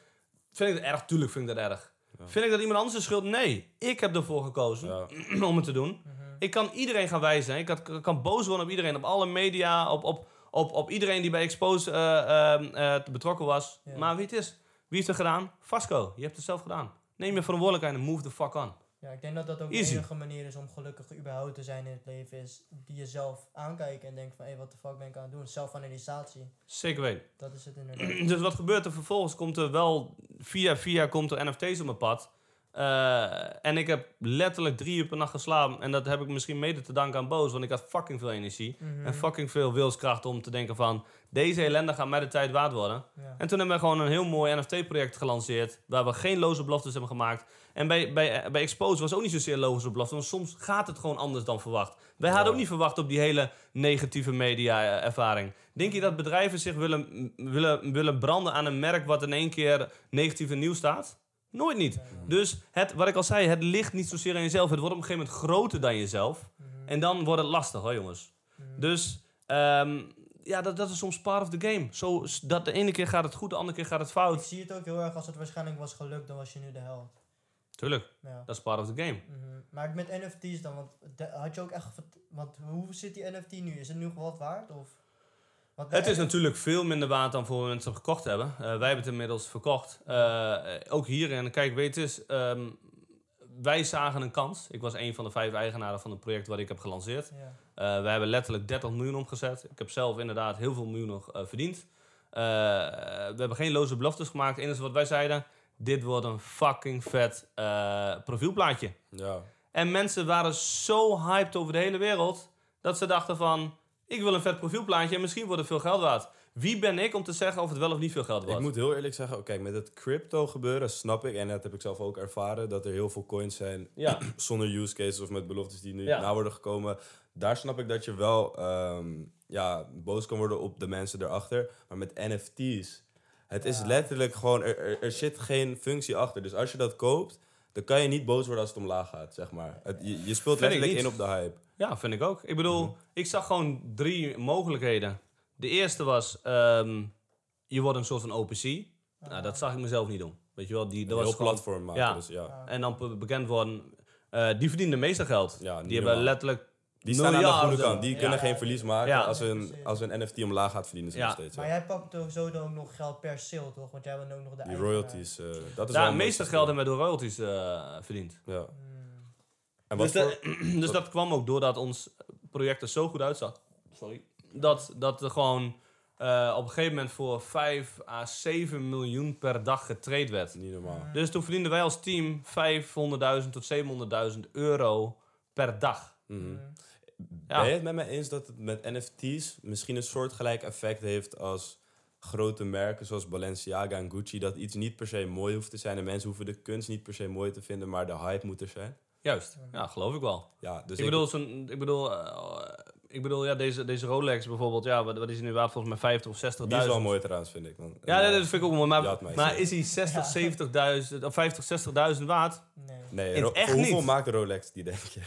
Vind ik dat erg? Tuurlijk vind ik dat erg. Ja. Vind ik dat iemand anders de schuld? Nee. Ik heb ervoor gekozen Ja. (clears throat) om het te doen. Ik kan iedereen gaan wijzen. Ik kan, ik kan boos worden op iedereen. Op alle media. Op, op, op, op iedereen die bij Expose eh, eh, eh, betrokken was. Maar wie het is? Wie heeft het gedaan? Vasco. Je hebt het zelf gedaan. Neem je verantwoordelijkheid en move the fuck on. Ja, ik denk dat dat ook de enige manier is om gelukkig überhaupt te zijn in het leven. Is die jezelf aankijken en denken van, hé, wat de fuck ben ik aan het doen? Zelfanalysatie. Zeker weten. Dat is het (clears throat) inderdaad. Dus wat gebeurt er vervolgens? Komt er wel via via komt er NFT's op mijn pad. Eh, en ik heb letterlijk drie uur per nacht geslapen. En dat heb ik misschien mede te danken aan Boos. Want ik had fucking veel energie. Mhm. En fucking veel wilskracht om te denken van... Deze ellende gaat mij de tijd waard worden. Ja. En toen hebben we gewoon een heel mooi NFT-project gelanceerd. Waar we geen loze beloftes hebben gemaakt. En bij, bij, bij Expose was ook niet zozeer loze beloftes. Want soms gaat het gewoon anders dan verwacht. Wij hadden ook niet verwacht op die hele negatieve media-ervaring. Denk je dat bedrijven zich willen, willen, willen branden aan een merk wat in één keer negatief in nieuws staat? Nooit niet. Dus het, wat ik al zei, het ligt niet zozeer aan jezelf. Het wordt op een gegeven moment groter dan jezelf. Mhm. En dan wordt het lastig hoor, jongens. Mhm. Dus ehm, ja, dat, dat is soms part of the game. Zo, dat de ene keer gaat het goed, de andere keer gaat het Ik fout. zie het ook heel erg als het waarschijnlijk was gelukt, dan was je nu de held. Tuurlijk, Ja. dat is part of the game. Mhm. Maar met NFT's dan, want had je ook echt... Want hoe zit die NFT nu? Is het nu wat waard? Of? Want de Het is natuurlijk veel minder waard dan voor mensen gekocht hebben. Eh, wij hebben het inmiddels verkocht. Eh, ook hierin, kijk, weet je eens, ehm, wij zagen een kans. Ik was een van de vijf eigenaren van het project wat ik heb gelanceerd. Ja. Eh, we hebben letterlijk 30 miljoen omgezet. Ik heb zelf inderdaad heel veel miljoen nog verdiend. We hebben geen loze beloftes gemaakt. Het enige wat wij zeiden, dit wordt een fucking vet eh, profielplaatje. Ja. En mensen waren zo hyped over de hele wereld, dat ze dachten van, ik wil een vet profielplaatje en misschien wordt het veel geld waard. Wie ben ik om te zeggen of het wel of niet veel geld Ik wordt? moet heel eerlijk zeggen, kijk, met het crypto gebeuren snap ik, en dat heb ik zelf ook ervaren, dat er heel veel coins zijn Ja, (clears throat) zonder use cases of met beloftes die nu Ja. na worden gekomen. Daar snap ik dat je wel ehm, ja, boos kan worden op de mensen erachter. Maar met NFT's, het is letterlijk gewoon, er, er, er zit geen functie achter. Dus als je dat koopt, dan kan je niet boos worden als het omlaag gaat, zeg maar. Het, je, je speelt Vind letterlijk in op de hype. ja, vind ik ook. Ik bedoel, Mhm. ik zag gewoon drie mogelijkheden. De eerste was, ehm, je wordt een soort van OpenC. Nou, dat zag ik mezelf niet doen. Weet je wel, die, dat heel was gewoon, platform maken, ja. dus ja. En dan be- bekend worden, eh, die verdienen de meeste geld. Ja, die hebben letterlijk Die staan aan de goede kant. Die Ja. kunnen geen verlies maken. Ja. Als, een, als een NFT omlaag gaat, verdienen ze Ja. nog steeds. Maar ja. jij pakt toch zo dan ook nog geld per sale, toch? Want jij bent ook nog de Die royalties, eh, dat is Ja, het meeste geld hebben wij door royalties eh, verdiend. Ja. Hmm. En wat (clears throat) Dus, voor... dat, dus dat kwam ook doordat ons project er zo goed uitzag. Sorry. Dat, dat er gewoon eh, op een gegeven moment voor 5 à 7 miljoen per dag getraind werd. Niet normaal. Dus toen verdienden wij als team 500.000 tot 700.000 euro per dag. Mhm. Hmm. Ja. Ben je het met mij eens dat het met NFT's misschien een soortgelijk effect heeft als grote merken zoals Balenciaga en Gucci? Dat iets niet per se mooi hoeft te zijn en mensen hoeven de kunst niet per se mooi te vinden, maar de hype moet er zijn? Juist, ja, geloof ik wel. Ja, dus ik bedoel, zo'n, ik bedoel, eh, ik bedoel ja, deze, deze Rolex bijvoorbeeld, ja, wat, wat is die nu waard? Volgens mij 50 of 60.000. die is wel mooi trouwens, vind ik. Ja, nee, dat vind ik ook mooi. Ja, Maar, maar is hij 60, 70.000 of 50, 60.000 waard? Nee. Nee, In Ro- het echt hoeveel niet. maakt de Rolex die, denk je?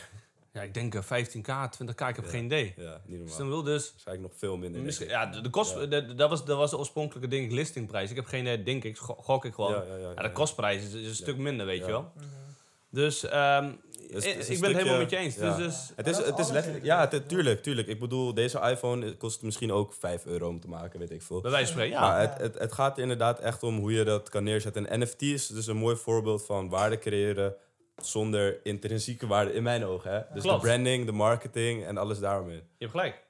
Ja, ik denk eh, 15k, 20k, ik heb Ja. geen idee. Ja, niet Dus, normaal. dan bedoel, dus Waarschijnlijk nog veel minder. misschien, ja, de, de kost, Ja. de- de- dat, was, dat was de oorspronkelijke denk ik, listingprijs. Ik heb geen idee, denk ik, go- gok ik gewoon. Ja, Ja, ja, ja, ja, de kostprijs is, is een stuk minder, weet Ja. je wel. Mhm. Dus, ehm, Maar Dus ik is ben het helemaal met je eens. ja. Dus, dus, Het is, Maar dat het is letterlijk, ja, het. tuurlijk, tuurlijk. Ik bedoel, deze iPhone kost misschien ook 5 euro om te maken, weet ik veel. bij wijze van spreken, Maar ja. het, het, het gaat er inderdaad echt om hoe je dat kan neerzetten. En NFT is dus een mooi voorbeeld van waarde creëren zonder intrinsieke waarde, in mijn ogen. Hè? Dus Klopt. de branding, de marketing en alles daaromheen. Je hebt gelijk.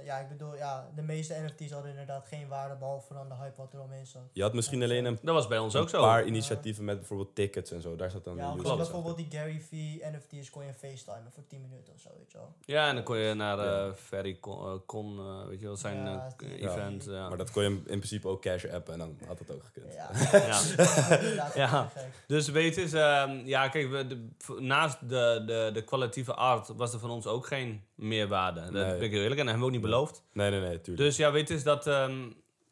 100%. Ja, ik bedoel, ja, de meeste NFT's hadden inderdaad geen waarde, behalve dan de hype wat er omheen zat. Je had misschien alleen een Dat was bij ons ook zo. paar initiatieven met bijvoorbeeld tickets en zo. Daar zat dan Ja, de case bijvoorbeeld die Gary V NFT's kon je facetimen voor 10 minuten of zo, weet je wel. Ja, en dan kon je naar Ja. uh, Ferry Con, eh, Con, eh, weet je wel, zijn Ja, eh, die- event. ja. Maar dat kon je in principe ook cash appen en dan had het ook gekund. Ja, (laughs) Ja. Dus weet je, is, ehm, ja, kijk, we, de, naast de, de, de kwalitatieve art was er van ons ook geen meerwaarde. Dat Nee. ben ik heel eerlijk en dat hebben we ook niet beloofd. Nee, nee, nee, tuurlijk. Dus ja, weet is dat, ehm,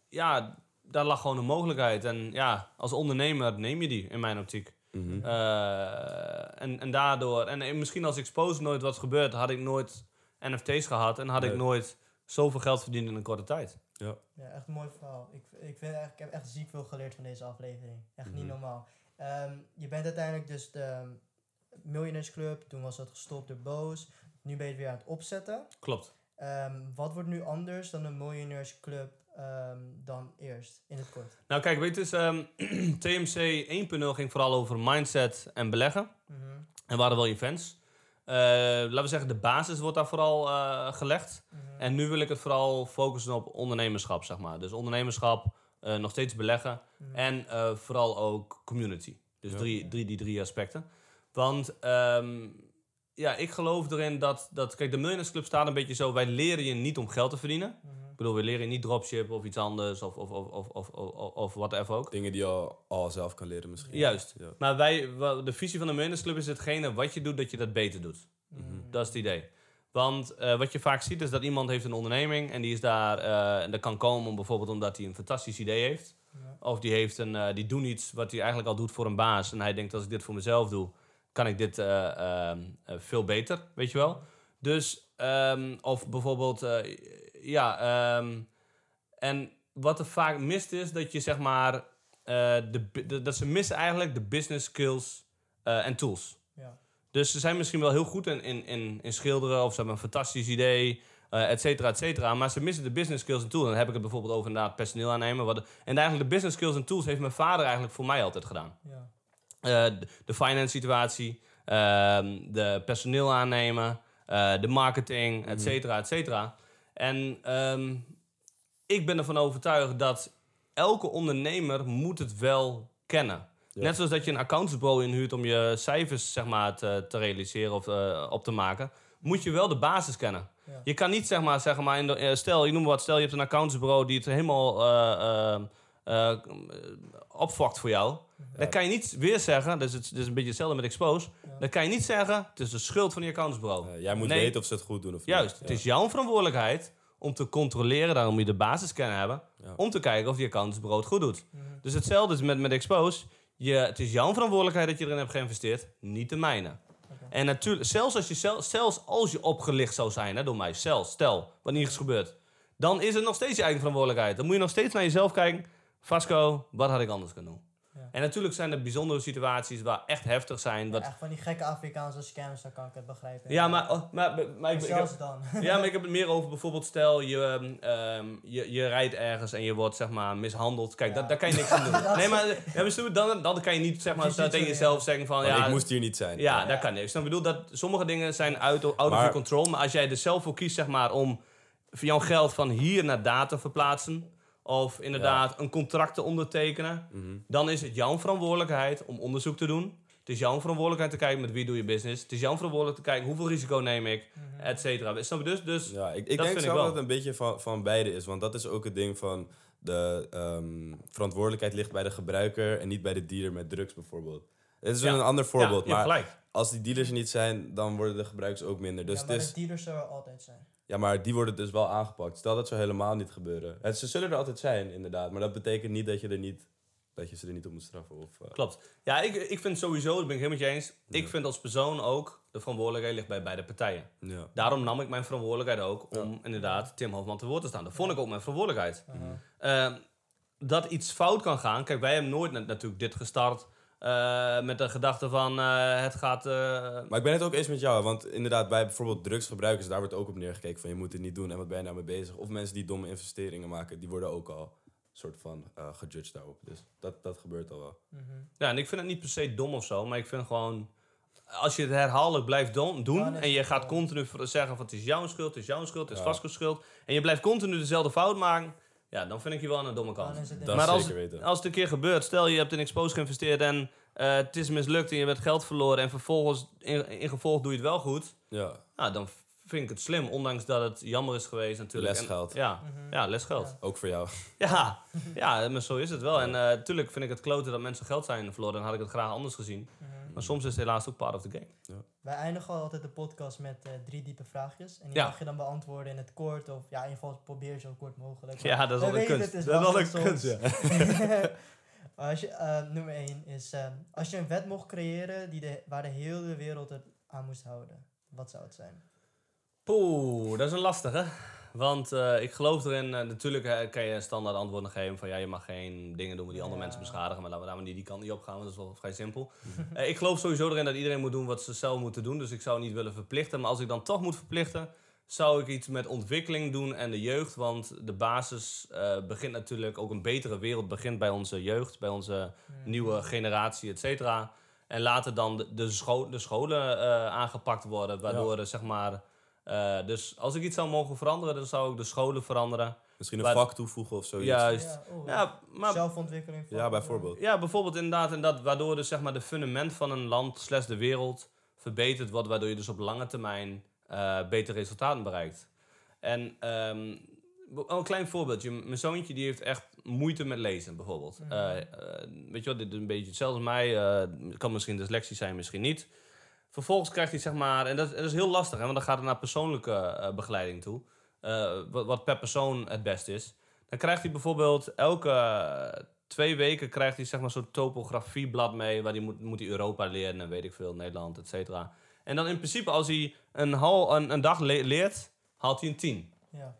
ja, daar lag gewoon een mogelijkheid. En ja, als ondernemer neem je die, in mijn optiek. Mhm. Eh, en, en daardoor, en, en misschien als Expose nooit was gebeurd, had ik nooit NFT's gehad en had ik nooit zoveel geld verdiend in een korte tijd. Ja, echt een mooi verhaal. Ik, ik, vind echt, ik heb echt ziek veel geleerd van deze aflevering. Echt niet Mhm. normaal. Ehm, je bent uiteindelijk dus de Millionaires Club. Toen was dat gestopt door Boos. Nu ben je het weer aan het opzetten. Klopt. Ehm, wat wordt nu anders dan een Millionaires Club ehm, dan eerst? In het kort. Nou kijk, weet je, dus, ehm, (clears throat) TMC 1.0 ging vooral over mindset en beleggen. Mhm. En waren wel events. Eh, laten we zeggen, de basis wordt daar vooral eh, gelegd. Mhm. En nu wil ik het vooral focussen op ondernemerschap, zeg maar. Dus ondernemerschap, eh, nog steeds beleggen. Mhm. En eh, vooral ook community. Dus Ja. drie, drie, die drie aspecten. Want ehm, ja, ik geloof erin dat, dat... Kijk, de Millionaires Club staat een beetje zo... Wij leren je niet om geld te verdienen. Mhm. Ik bedoel, we leren je niet dropship of iets anders of, of, of, of, of, of, whatever ook. Dingen die je al, al zelf kan leren misschien. Juist. Ja. Maar wij, de visie van de Millionaires Club is hetgene wat je doet, dat je dat beter doet. Mhm. Dat is het idee. Want eh, wat je vaak ziet is dat iemand heeft een onderneming en die is daar, eh, en dat kan komen bijvoorbeeld omdat hij een fantastisch idee heeft. Ja. Of die, heeft een, eh, die doet iets wat hij eigenlijk al doet voor een baas. En hij denkt, als ik dit voor mezelf doe, kan ik dit eh, ehm, eh, veel beter, weet je wel. Dus, ehm, of bijvoorbeeld, eh, ja, ehm, en wat er vaak mist is dat je zeg maar, de, de- dat ze missen eigenlijk de business skills en tools. Ja. Dus ze zijn misschien wel heel goed in, in, in, in schilderen of ze hebben een fantastisch idee, et cetera, et cetera. Maar ze missen de business skills en tools. En dan heb ik het bijvoorbeeld over inderdaad personeel aannemen. Wat, en eigenlijk de business skills en tools heeft mijn vader eigenlijk voor mij altijd gedaan. Ja. Eh, de, finance situatie, ehm, de personeel aannemen, eh, de marketing, et cetera, et cetera. En ehm, ik ben ervan overtuigd dat elke ondernemer moet het wel kennen. Ja. Net zoals dat je een accountantsbureau inhuurt om je cijfers zeg maar, te, te realiseren of eh, op te maken, moet je wel de basis kennen. Ja. Je kan niet zeg maar, zeg maar in de, stel, ik noem wat, stel je hebt een accountantsbureau die het helemaal eh, eh, eh, opfokt voor jou. Dan kan je niet weer zeggen, dus het is een beetje hetzelfde met Expose, Ja. dan kan je niet zeggen, het is de schuld van die accountantsbureau. Jij moet Nee. weten of ze het goed doen of niet. Juist, het Ja. is jouw verantwoordelijkheid om te controleren, daarom moet je de basis kennen hebben, Ja. om te kijken of die accountantsbureau het goed doet. Dus hetzelfde is met, met Expose. Je, het is jouw verantwoordelijkheid dat je erin hebt geïnvesteerd, niet de mijne. En natuurlijk, zelfs als je, zel- zelfs als je opgelicht zou zijn hè, door mij, zelfs, stel, wat niet is gebeurd, dan is het nog steeds je eigen verantwoordelijkheid. Dan moet je nog steeds naar jezelf kijken. Vasco, wat had ik anders kunnen doen? Ja. En natuurlijk zijn er bijzondere situaties waar echt heftig zijn. Ja, Wat, echt van die gekke Afrikaanse scams, dan kan ik het begrijpen. ja, maar, oh, maar, maar, maar ik, ik heb, dan. ja, maar ik (laughs) heb het meer over bijvoorbeeld, stel je, ehm, ehm, je, je rijdt ergens en je wordt zeg maar mishandeld. Kijk, Ja. dat, daar kan je niks aan doen. (laughs) Nee, maar ja, dan, dan kan je niet zeg maar Je ziet tegen jezelf ja. zeggen van Want ja, ik moest hier niet zijn. ja, Ja. dat kan niks. Dan bedoel dat sommige dingen zijn out, out of Maar- your control. Maar als jij er zelf voor kiest zeg maar om jouw geld van hier naar daar te verplaatsen. Of inderdaad een contract te ondertekenen. Mhm. Dan is het jouw verantwoordelijkheid om onderzoek te doen. Het is jouw verantwoordelijkheid te kijken met wie doe je business. Het is jouw verantwoordelijkheid te kijken hoeveel risico neem ik, Mhm. et cetera. Snap je dus? Dus Ja, ik, ik Dat denk vind ik zelf wel. dat het een beetje van, van beide is. Want dat is ook het ding van de ehm, verantwoordelijkheid ligt bij de gebruiker en niet bij de dealer met drugs bijvoorbeeld. Het is Ja. een ander voorbeeld, ja, maar gelijk. als die dealers er niet zijn, dan worden de gebruikers ook minder. Dus ja, het maar is, de dealers zullen er altijd zijn. Ja, maar die worden dus wel aangepakt. Stel dat zou helemaal niet gebeuren. Het, ze zullen er altijd zijn, inderdaad. Maar dat betekent niet dat je, er niet, dat je ze er niet op moet straffen. Of, eh, Klopt. Ja, ik, ik vind sowieso, dat ben ik helemaal met je eens. Ik vind als persoon ook, de verantwoordelijkheid ligt bij beide partijen. ja. Daarom nam ik mijn verantwoordelijkheid ook om inderdaad Tim Hofman te woord te staan. Dat vond ik ook mijn verantwoordelijkheid. Mhm. Ehm, dat iets fout kan gaan. Kijk, wij hebben nooit na- natuurlijk dit gestart eh, met de gedachte van eh, het gaat... eh, Maar ik ben het ook eens met jou, want inderdaad, bij bijvoorbeeld drugsgebruikers, daar wordt ook op neergekeken van je moet het niet doen en wat ben je nou mee bezig. Of mensen die domme investeringen maken, die worden ook al soort van eh gejudged daarop. Dus dat, dat gebeurt al wel. Mhm. Ja, en ik vind het niet per se dom of zo, maar ik vind gewoon... Als je het herhaaldelijk blijft doen en je gaat continu voor- zeggen van het is jouw schuld, het is jouw schuld, het is Ja. Vasco's schuld. En je blijft continu dezelfde fout maken, ja, dan vind ik je wel aan de domme Dan kant. is het Dat maar als, zeker weten. als het een keer gebeurt, stel je hebt in Expose geïnvesteerd en eh, het is mislukt en je hebt geld verloren en vervolgens in, in gevolg doe je het wel goed, Ja, nou, dan vind ik het slim, ondanks dat het jammer is geweest natuurlijk. En- Lesgeld. ja, Mhm. ja, lesgeld. Ja. ook voor jou. (laughs) Ja, ja, maar zo is het wel. En natuurlijk vind ik het kloten dat mensen geld zijn verloren. Dan had ik het graag anders gezien. Mhm. Maar soms is het helaas ook part of the game. Wij eindigen altijd de podcast met eh, drie diepe vraagjes. En die Ja. mag je dan beantwoorden in het kort. Of ja, in ieder geval probeer zo kort mogelijk. Ja, dat is We wel een kunst. is Dat is wel een kunst, ja. (laughs) als je, eh, nummer 1 is... eh, als je een wet mocht creëren die de, waar de hele wereld het aan moest houden. Wat zou het zijn? Poeh, dat is een lastige. Want eh, ik geloof erin, eh, natuurlijk eh, kan je standaard antwoorden geven van ja, je mag geen dingen doen die andere Ja. mensen beschadigen. Maar laten we daar maar niet die kant niet op gaan, want dat is wel vrij simpel. (laughs) Ik geloof sowieso erin dat iedereen moet doen wat ze zelf moeten doen. Dus ik zou niet willen verplichten. Maar als ik dan toch moet verplichten, zou ik iets met ontwikkeling doen en de jeugd. Want de basis begint natuurlijk, ook een betere wereld begint bij onze jeugd, bij onze nieuwe generatie, et cetera. En later dan de, de, scho- de scholen aangepakt worden, waardoor er zeg maar... eh, dus als ik iets zou mogen veranderen, dan zou ik de scholen veranderen. Misschien een Maar- vak toevoegen of zoiets. Juist. Ja, oh, Ja, maar Zelfontwikkeling. Ja, bijvoorbeeld. ja, bijvoorbeeld inderdaad, en dat, waardoor dus, zeg maar, de fundament van een land slash de wereld verbeterd wordt, waardoor je dus op lange termijn eh betere resultaten bereikt. En ehm, oh, een klein voorbeeldje. Mijn zoontje die heeft echt moeite met lezen, bijvoorbeeld. Mhm. Eh, weet je wel, dit is een beetje hetzelfde als mij. eh, kan misschien dyslexie zijn, misschien niet. Vervolgens krijgt hij zeg maar, en dat, dat is heel lastig, hè, want dan gaat het naar persoonlijke eh, begeleiding toe. Eh, wat, wat per persoon het beste is. Dan krijgt hij bijvoorbeeld elke eh, twee weken krijgt hij zeg maar zo'n topografieblad mee, waar hij moet, moet hij Europa leren en weet ik veel, Nederland, et cetera. En dan in principe als hij een, hal, een, een dag le- leert, haalt hij een 10. Ja.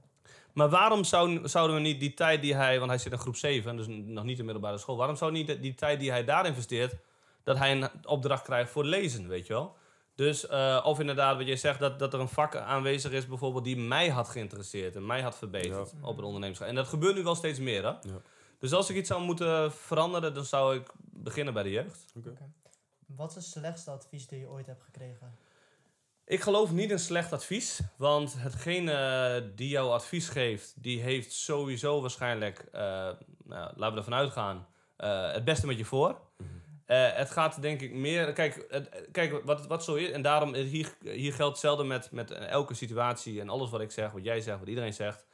Maar waarom zou, zouden we niet die tijd die hij, want hij zit in groep 7, dus nog niet in middelbare school, waarom zou niet die tijd die hij daar investeert, dat hij een opdracht krijgt voor lezen, weet je wel? Dus, eh, of inderdaad, wat je zegt, dat, dat er een vak aanwezig is bijvoorbeeld die mij had geïnteresseerd en mij had verbeterd Ja. op het ondernemerschap. En dat gebeurt nu wel steeds meer, hè? Ja. Dus als ik iets zou moeten veranderen, dan zou ik beginnen bij de jeugd. Wat is het slechtste advies die je ooit hebt gekregen? Ik geloof niet in slecht advies, want hetgene die jouw advies geeft, die heeft sowieso waarschijnlijk, eh, nou, laten we ervan uitgaan, eh, het beste met je voor. Eh, het gaat denk ik meer, kijk, het- kijk wat, wat zo is, en daarom hier, hier geldt hetzelfde met, met elke situatie en alles wat ik zeg, wat jij zegt, wat iedereen zegt.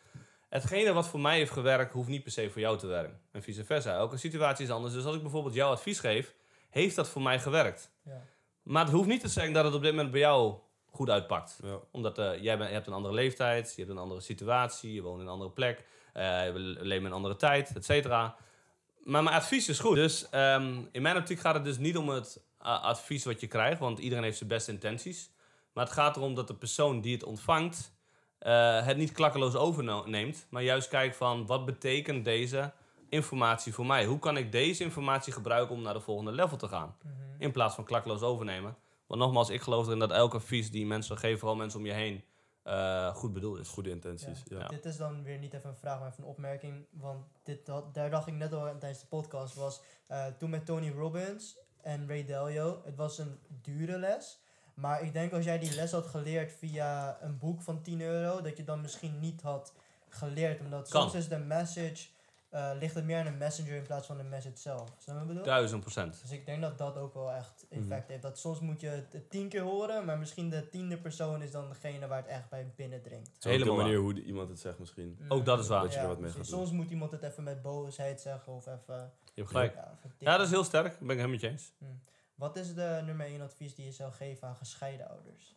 Hetgene wat voor mij heeft gewerkt, hoeft niet per se voor jou te werken. En vice versa. Elke situatie is anders. Dus als ik bijvoorbeeld jouw advies geef, heeft dat voor mij gewerkt. Ja. Maar het hoeft niet te zeggen dat het op dit moment bij jou goed uitpakt Ja. omdat eh, jij bent, je hebt een andere leeftijd, je hebt een andere situatie, je woont in een andere plek, eh, we leven in een andere tijd, et cetera. Maar mijn advies is goed. Dus ehm, in mijn optiek gaat het dus niet om het eh, advies wat je krijgt, want iedereen heeft zijn beste intenties. Maar het gaat erom dat de persoon die het ontvangt, eh, het niet klakkeloos overneemt, maar juist kijkt van wat betekent deze informatie voor mij? Hoe kan ik deze informatie gebruiken om naar de volgende level te gaan? Mhm. In plaats van klakkeloos overnemen. Want nogmaals, ik geloof erin dat elke advies die mensen geven, vooral mensen om je heen, eh, goed bedoeld is. Goede intenties. Ja. Ja. Dit is dan weer niet even een vraag, maar even een opmerking. Want dit, had- daar dacht ik net al aan tijdens de podcast. Was eh, toen met Tony Robbins en Ray Dalio. Het was een dure les. Maar ik denk als jij die les had geleerd via een boek van 10 euro, dat je dan misschien niet had geleerd. Omdat Kan. soms is de message, eh, ligt het meer aan een messenger in plaats van de message zelf. Snap je wat ik bedoel? Duizend procent. Dus ik denk dat dat ook wel echt Mhm. effect heeft. Dat soms moet je het tien keer horen, maar misschien de tiende persoon is dan degene waar het echt bij binnendringt. Op de Helemaal manier hoe iemand het zegt misschien. Ook dat is waar. Dat je er wat mee precies. gaat doen. Soms moet iemand het even met boosheid zeggen of even... Je hebt gelijk. Ja, dat is heel sterk. Ben ik helemaal met je eens. Wat is de nummer 1 advies die je zou geven aan gescheiden ouders?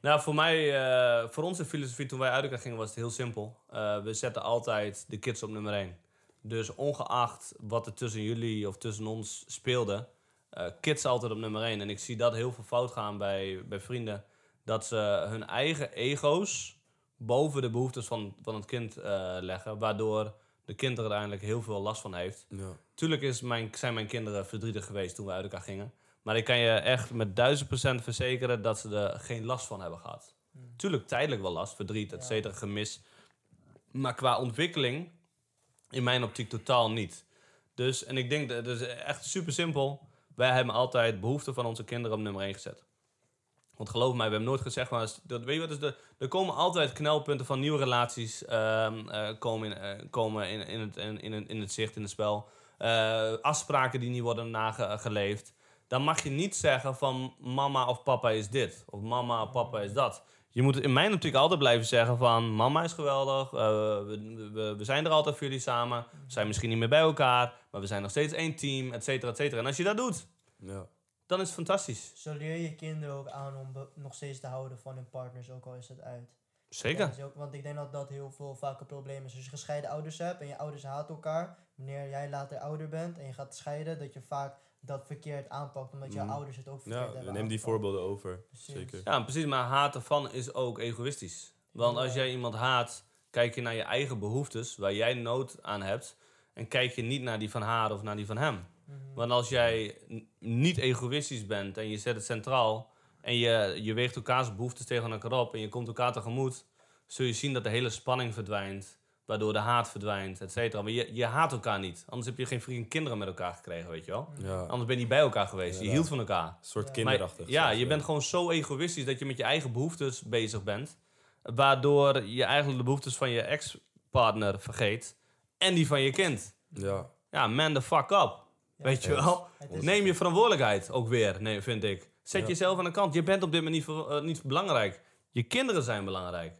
Nou, voor mij, eh, voor onze filosofie toen wij uit elkaar gingen, was het heel simpel. Eh, we zetten altijd de kids op nummer 1. Dus ongeacht wat er tussen jullie of tussen ons speelde, eh, kids altijd op nummer 1. En ik zie dat heel veel fout gaan bij, bij vrienden. Dat ze hun eigen ego's boven de behoeftes van, van het kind leggen. Waardoor de kind er uiteindelijk heel veel last van heeft. Ja. Tuurlijk is mijn, zijn mijn kinderen verdrietig geweest toen we uit elkaar gingen. Maar ik kan je echt met duizend procent verzekeren dat ze er geen last van hebben gehad. Tuurlijk tijdelijk wel last, verdriet, et cetera, gemis. Maar qua ontwikkeling, in mijn optiek totaal niet. Dus, en ik denk, dat het is echt super simpel. Wij hebben altijd behoefte van onze kinderen op nummer 1 gezet. Want geloof mij, we hebben nooit gezegd, maar dat, weet je wat, is de, er komen altijd knelpunten van nieuwe relaties ehm, eh, komen, in, eh, komen in, in, het, in, in, het- in het zicht, in het spel. Eh, afspraken die niet worden nageleefd. Dan mag je niet zeggen van mama of papa is dit. Of mama of papa is dat. Je moet in mijn optiek altijd blijven zeggen van... mama is geweldig, eh, we, we, we zijn er altijd voor jullie samen. We zijn misschien niet meer bij elkaar, maar we zijn nog steeds één team, et cetera, et cetera. En als je dat doet, Ja. dan is het fantastisch. Zo leer je kinderen ook aan om nog steeds te houden van hun partners, ook al is het uit. Zeker. Dat is ook- want ik denk dat dat heel veel vaak een probleem is. Als je gescheiden ouders hebt en je ouders haten elkaar, wanneer jij later ouder bent en je gaat scheiden, dat je vaak dat verkeerd aanpakt, omdat jouw Mhm. ouders het ook verkeerd Ja, hebben we nemen die voorbeelden over. Precies. Zeker. Ja, precies. Maar haten van is ook egoïstisch. Want als jij iemand haat, kijk je naar je eigen behoeftes, waar jij nood aan hebt. En kijk je niet naar die van haar of naar die van hem. Mhm. Want als jij n- niet egoïstisch bent en je zet het centraal. en je, je weegt elkaars behoeftes tegen elkaar op. en je komt elkaar tegemoet. zul je zien dat de hele spanning verdwijnt. Waardoor de haat verdwijnt, et cetera. Maar je, je haat elkaar niet. Anders heb je geen vrienden kinderen met elkaar gekregen, weet je wel. Ja. Anders ben je niet bij elkaar geweest. Je hield van elkaar. Een soort Ja. kinderachtig. Maar, ja, je bent gewoon zo egoïstisch dat je met je eigen behoeftes bezig bent. Waardoor je eigenlijk de behoeftes van je ex-partner vergeet. En die van je kind. Ja. Ja, man the fuck up. Ja. Weet je wel? Neem je verantwoordelijkheid ook weer, nee, vind ik. Zet Ja. jezelf aan de kant. Je bent op dit moment niet, eh, niet belangrijk. Je kinderen zijn belangrijk.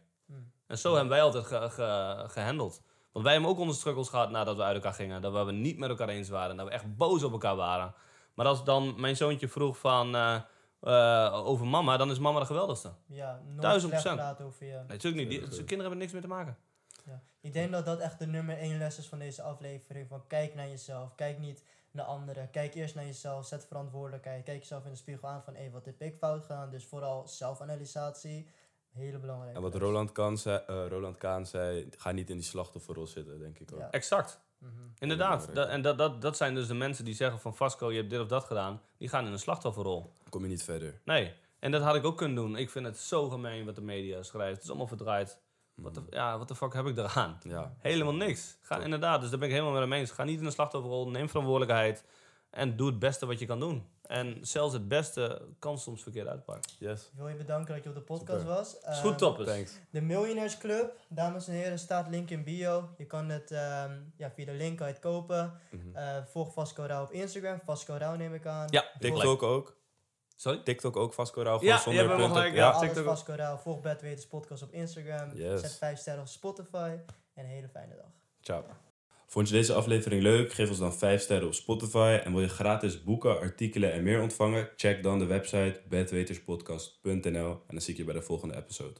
En zo hebben wij altijd ge- ge- gehandeld. Want wij hebben ook onze struggles gehad nadat we uit elkaar gingen. Dat we niet met elkaar eens waren. Dat we echt boos op elkaar waren. Maar als dan mijn zoontje vroeg van, eh, eh, over mama, dan is mama de geweldigste. Ja, nooit Duizend slecht procent. praten over je. Nee, natuurlijk niet. Die, Tuurlijk. zijn kinderen hebben niks mee te maken. Ja. Ik denk dat dat echt de nummer één les is van deze aflevering. Van kijk naar jezelf. Kijk niet naar anderen. Kijk eerst naar jezelf. Zet verantwoordelijkheid. Kijk jezelf in de spiegel aan van hé, wat heb ik fout gedaan? Dus vooral zelfanalysatie. Hele belangrijke. En wat les. Roland, Kaan zei, eh, Roland Kaan zei, ga niet in die slachtofferrol zitten, denk ik ook. Ja. Exact. Mhm. Inderdaad. Dat, en dat, dat, dat zijn dus de mensen die zeggen van Vasco, je hebt dit of dat gedaan. Die gaan in een slachtofferrol. Kom je niet verder. Nee. En dat had ik ook kunnen doen. Ik vind het zo gemeen wat de media schrijft. Het is allemaal verdraaid. Wat de, ja, wat de fuck heb ik eraan? Ja. Helemaal niks. Ga, Top. inderdaad, dus daar ben ik helemaal met hem eens. Ga niet in een slachtofferrol, neem verantwoordelijkheid. En doe het beste wat je kan doen. En zelfs het beste kan soms verkeerd uitpakken. Yes. Ik wil je bedanken dat je op de podcast Super. was. Is Ehm, goed, toppers. Thanks. De Millionaires Club, dames en heren, staat link in bio. Je kan het ehm, ja, via de link kan je het kopen. Mhm. Eh, volg Vasco Rauw op Instagram. Vasco Rauw neem ik aan. Ja, TikTok ook. Sorry? TikTok ook, Vasco Rauw, Ja, zonder punten. gelijk, Ja. Alles TikTok ook. Vasco Rauw. Volg Bedweters Podcast op Instagram. Yes. Zet 5 sterren op Spotify. En een hele fijne dag. Ciao. Vond je deze aflevering leuk? Geef ons dan 5 sterren op Spotify. En wil je gratis boeken, artikelen en meer ontvangen? Check dan de website bedweterspodcast.nl. En dan zie ik je bij de volgende episode.